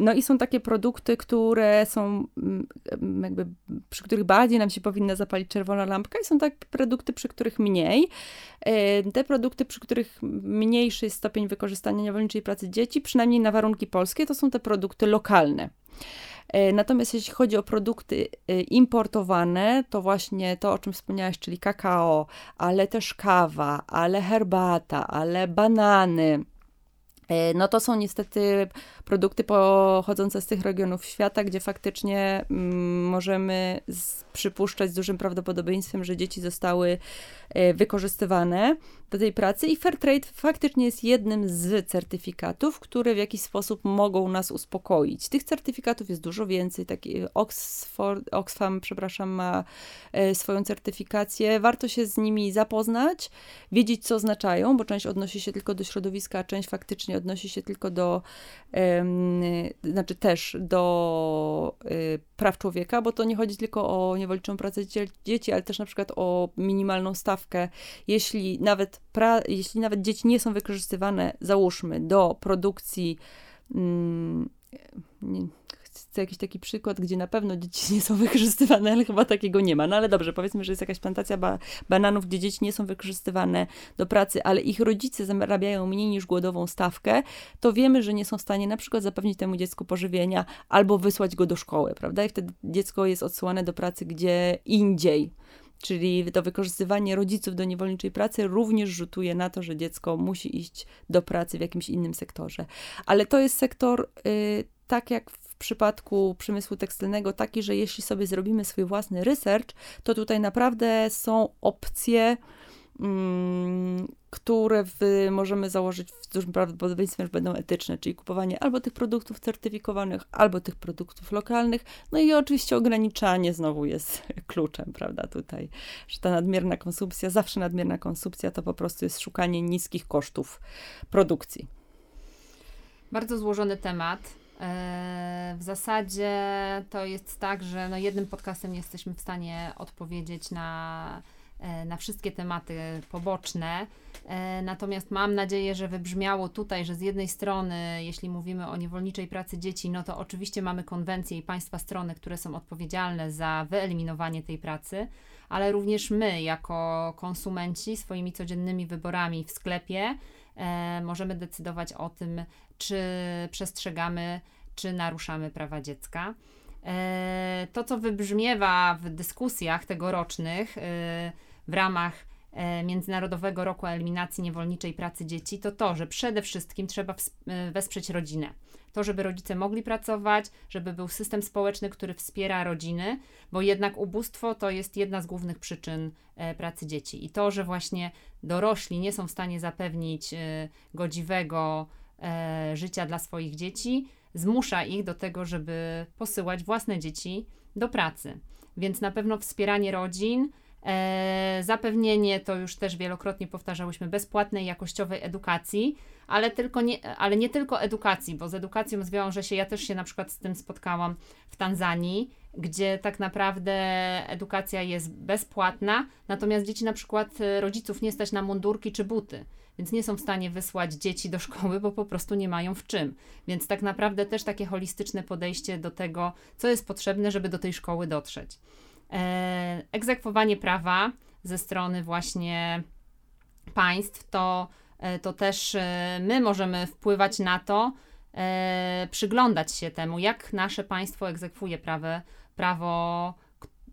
No i są takie produkty, które są mm, jakby, przy których bardziej nam się powinna zapalić czerwona lampka i są takie produkty, przy których mniej. E, te produkty, przy których mniejszy jest stopień wykorzystania niewolniczej pracy dzieci, przynajmniej na warunki polskie, to są te produkty lokalne. E, natomiast jeśli chodzi o produkty e, importowane, to właśnie to, o czym wspomniałaś, czyli kakao, ale też kawa, ale herbata, ale banany, E, no to są niestety produkty pochodzące z tych regionów świata, gdzie faktycznie mm, możemy przypuszczać z dużym prawdopodobieństwem, że dzieci zostały e, wykorzystywane do tej pracy i Fairtrade faktycznie jest jednym z certyfikatów, które w jakiś sposób mogą nas uspokoić. Tych certyfikatów jest dużo więcej, taki Oxford, Oxfam, przepraszam, ma e, swoją certyfikację. Warto się z nimi zapoznać, wiedzieć co oznaczają, bo część odnosi się tylko do środowiska, a część faktycznie odnosi się tylko do znaczy też do y, praw człowieka, bo to nie chodzi tylko o niewolniczą pracę dzieci, ale też na przykład o minimalną stawkę. Jeśli nawet, pra, jeśli nawet dzieci nie są wykorzystywane, załóżmy, do produkcji mm, nie, chcę jakiś taki przykład, gdzie na pewno dzieci nie są wykorzystywane, ale chyba takiego nie ma. No ale dobrze, powiedzmy, że jest jakaś plantacja ba bananów, gdzie dzieci nie są wykorzystywane do pracy, ale ich rodzice zarabiają mniej niż głodową stawkę, to wiemy, że nie są w stanie na przykład zapewnić temu dziecku pożywienia albo wysłać go do szkoły, prawda? I wtedy dziecko jest odsyłane do pracy gdzie indziej. Czyli to wykorzystywanie rodziców do niewolniczej pracy również rzutuje na to, że dziecko musi iść do pracy w jakimś innym sektorze. Ale to jest sektor, y, tak jak w przypadku przemysłu tekstylnego, taki, że jeśli sobie zrobimy swój własny research, to tutaj naprawdę są opcje, mm, które w, możemy założyć w dużym prawdopodobieństwie, że będą etyczne, czyli kupowanie albo tych produktów certyfikowanych, albo tych produktów lokalnych. No i oczywiście ograniczanie znowu jest kluczem, prawda, tutaj, że ta nadmierna konsumpcja, zawsze nadmierna konsumpcja to po prostu jest szukanie niskich kosztów produkcji. Bardzo złożony temat. E, w zasadzie to jest tak, że no jednym podcastem nie jesteśmy w stanie odpowiedzieć na, e, na wszystkie tematy poboczne. E, natomiast mam nadzieję, że wybrzmiało tutaj, że z jednej strony, jeśli mówimy o niewolniczej pracy dzieci, no to oczywiście mamy konwencje i państwa strony, które są odpowiedzialne za wyeliminowanie tej pracy, ale również my, jako konsumenci, swoimi codziennymi wyborami w sklepie, możemy decydować o tym, czy przestrzegamy, czy naruszamy prawa dziecka. E, to, co wybrzmiewa w dyskusjach tegorocznych e, w ramach e, Międzynarodowego Roku Eliminacji Niewolniczej Pracy Dzieci, to to, że przede wszystkim trzeba wesprzeć rodzinę. To, żeby rodzice mogli pracować, żeby był system społeczny, który wspiera rodziny, bo jednak ubóstwo to jest jedna z głównych przyczyn pracy dzieci. I to, że właśnie dorośli nie są w stanie zapewnić godziwego, e, życia dla swoich dzieci, zmusza ich do tego, żeby posyłać własne dzieci do pracy. Więc na pewno wspieranie rodzin, e, zapewnienie, to już też wielokrotnie powtarzałyśmy, bezpłatnej, jakościowej edukacji, ale, tylko nie, ale nie tylko edukacji, bo z edukacją zwiąże się, ja też się na przykład z tym spotkałam w Tanzanii, gdzie tak naprawdę edukacja jest bezpłatna, natomiast dzieci na przykład e, rodziców nie stać na mundurki czy buty więc nie są w stanie wysłać dzieci do szkoły, bo po prostu nie mają w czym. Więc tak naprawdę też takie holistyczne podejście do tego, co jest potrzebne, żeby do tej szkoły dotrzeć. E, egzekwowanie prawa ze strony właśnie państw, to, e, to też e, my możemy wpływać na to, przyglądać się temu, jak nasze państwo egzekwuje prawo, prawo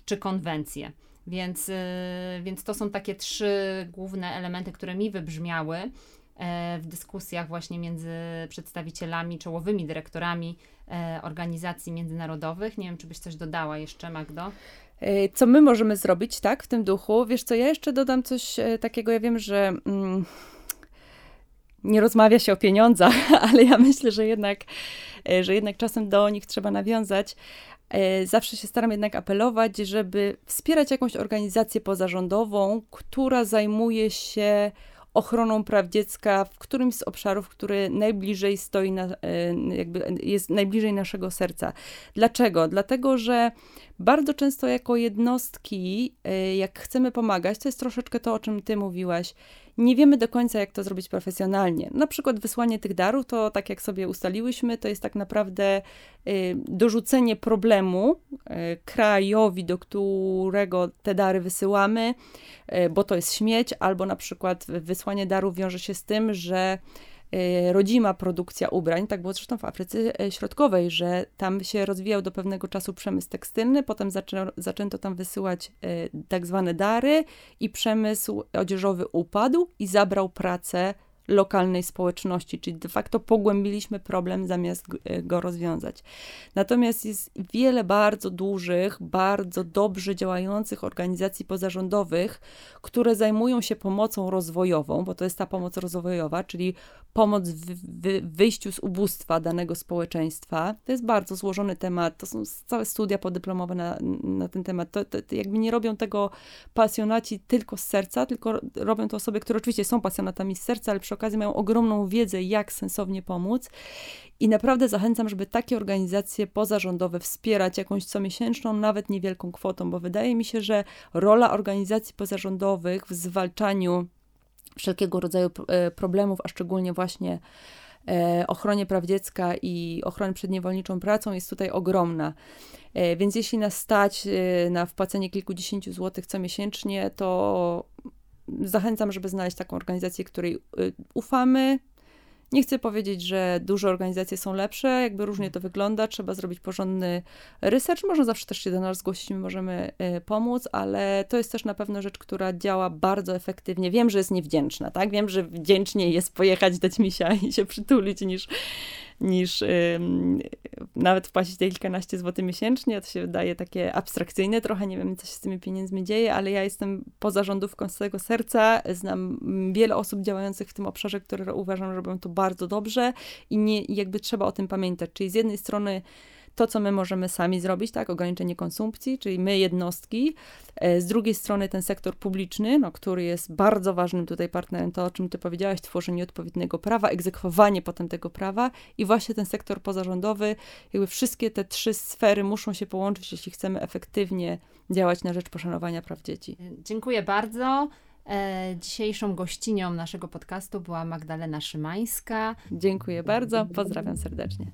czy konwencje. Więc, więc to są takie trzy główne elementy, które mi wybrzmiały w dyskusjach właśnie między przedstawicielami, czołowymi dyrektorami organizacji międzynarodowych. Nie wiem, czy byś coś dodała jeszcze, Magdo? E, co my możemy zrobić, tak, w tym duchu? Wiesz co, ja jeszcze dodam coś takiego, ja wiem, że... Mm, nie rozmawia się o pieniądzach, ale ja myślę, że jednak, że jednak czasem do nich trzeba nawiązać. E, zawsze się staram jednak apelować, żeby wspierać jakąś organizację pozarządową, która zajmuje się ochroną praw dziecka w którymś z obszarów, który najbliżej stoi, na, e, jakby jest najbliżej naszego serca. Dlaczego? Dlatego, że bardzo często jako jednostki, e, jak chcemy pomagać, to jest troszeczkę to, o czym ty mówiłaś, nie wiemy do końca, jak to zrobić profesjonalnie. Na przykład wysłanie tych darów, to tak jak sobie ustaliłyśmy, to jest tak naprawdę y, dorzucenie problemu y, krajowi, do którego te dary wysyłamy, y, bo to jest śmieć, albo na przykład wysłanie darów wiąże się z tym, że Y, rodzima produkcja ubrań. Tak było zresztą w Afryce y, Środkowej, że tam się rozwijał do pewnego czasu przemysł tekstylny, potem zaczę, zaczęto tam wysyłać y, tak zwane dary i przemysł odzieżowy upadł i zabrał pracę lokalnej społeczności, czyli de facto pogłębiliśmy problem zamiast e, go rozwiązać. Natomiast jest wiele bardzo dużych, bardzo dobrze działających organizacji pozarządowych, które zajmują się pomocą rozwojową, bo to jest ta pomoc rozwojowa, czyli pomoc w, wyjściu z ubóstwa danego społeczeństwa. To jest bardzo złożony temat, to są całe studia podyplomowe na, na ten temat. To, to, to jakby nie robią tego pasjonaci tylko z serca, tylko robią to osoby, które oczywiście są pasjonatami z serca, ale przy okazji mają ogromną wiedzę, jak sensownie pomóc. I naprawdę zachęcam, żeby takie organizacje pozarządowe wspierać jakąś comiesięczną, nawet niewielką kwotą, bo wydaje mi się, że rola organizacji pozarządowych w zwalczaniu wszelkiego rodzaju e, problemów, a szczególnie właśnie e, ochronie praw dziecka i ochrony przed niewolniczą pracą jest tutaj ogromna. E, więc jeśli nas stać na wpłacenie kilkudziesięciu złotych co miesięcznie, to zachęcam, żeby znaleźć taką organizację, której ufamy, nie chcę powiedzieć, że duże organizacje są lepsze, jakby różnie to wygląda, trzeba zrobić porządny research, można zawsze też się do nas zgłosić, my możemy y, pomóc, ale to jest też na pewno rzecz, która działa bardzo efektywnie. Wiem, że jest niewdzięczna, tak? Wiem, że wdzięczniej jest pojechać do Ćmisia i się przytulić niż niż nawet wpłacić te kilkanaście złotych miesięcznie. To się wydaje takie abstrakcyjne trochę, nie wiem, co się z tymi pieniędzmi dzieje, ale ja jestem poza rządówką z całego serca. Znam wiele osób działających w tym obszarze, które uważam, że robią to bardzo dobrze i nie, jakby trzeba o tym pamiętać. Czyli z jednej strony to, co my możemy sami zrobić, tak, ograniczenie konsumpcji, czyli my jednostki. E, z drugiej strony ten sektor publiczny, no, który jest bardzo ważnym tutaj partnerem, to o czym ty powiedziałaś, tworzenie odpowiedniego prawa, egzekwowanie potem tego prawa i właśnie ten sektor pozarządowy, jakby wszystkie te trzy sfery muszą się połączyć, jeśli chcemy efektywnie działać na rzecz poszanowania praw dzieci. Dziękuję bardzo. E, dzisiejszą gościnią naszego podcastu była Magdalena Szymańska. Dziękuję bardzo, pozdrawiam serdecznie.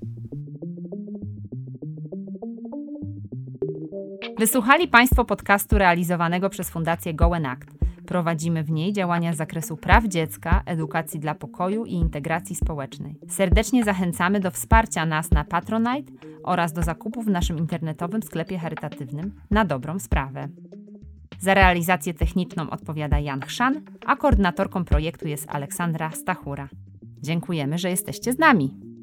Wysłuchali Państwo podcastu realizowanego przez Fundację Gołen Act. Prowadzimy w niej działania z zakresu praw dziecka, edukacji dla pokoju i integracji społecznej. Serdecznie zachęcamy do wsparcia nas na Patronite oraz do zakupu w naszym internetowym sklepie charytatywnym na dobrą sprawę. Za realizację techniczną odpowiada Jan Chrzan, a koordynatorką projektu jest Aleksandra Stachura. Dziękujemy, że jesteście z nami.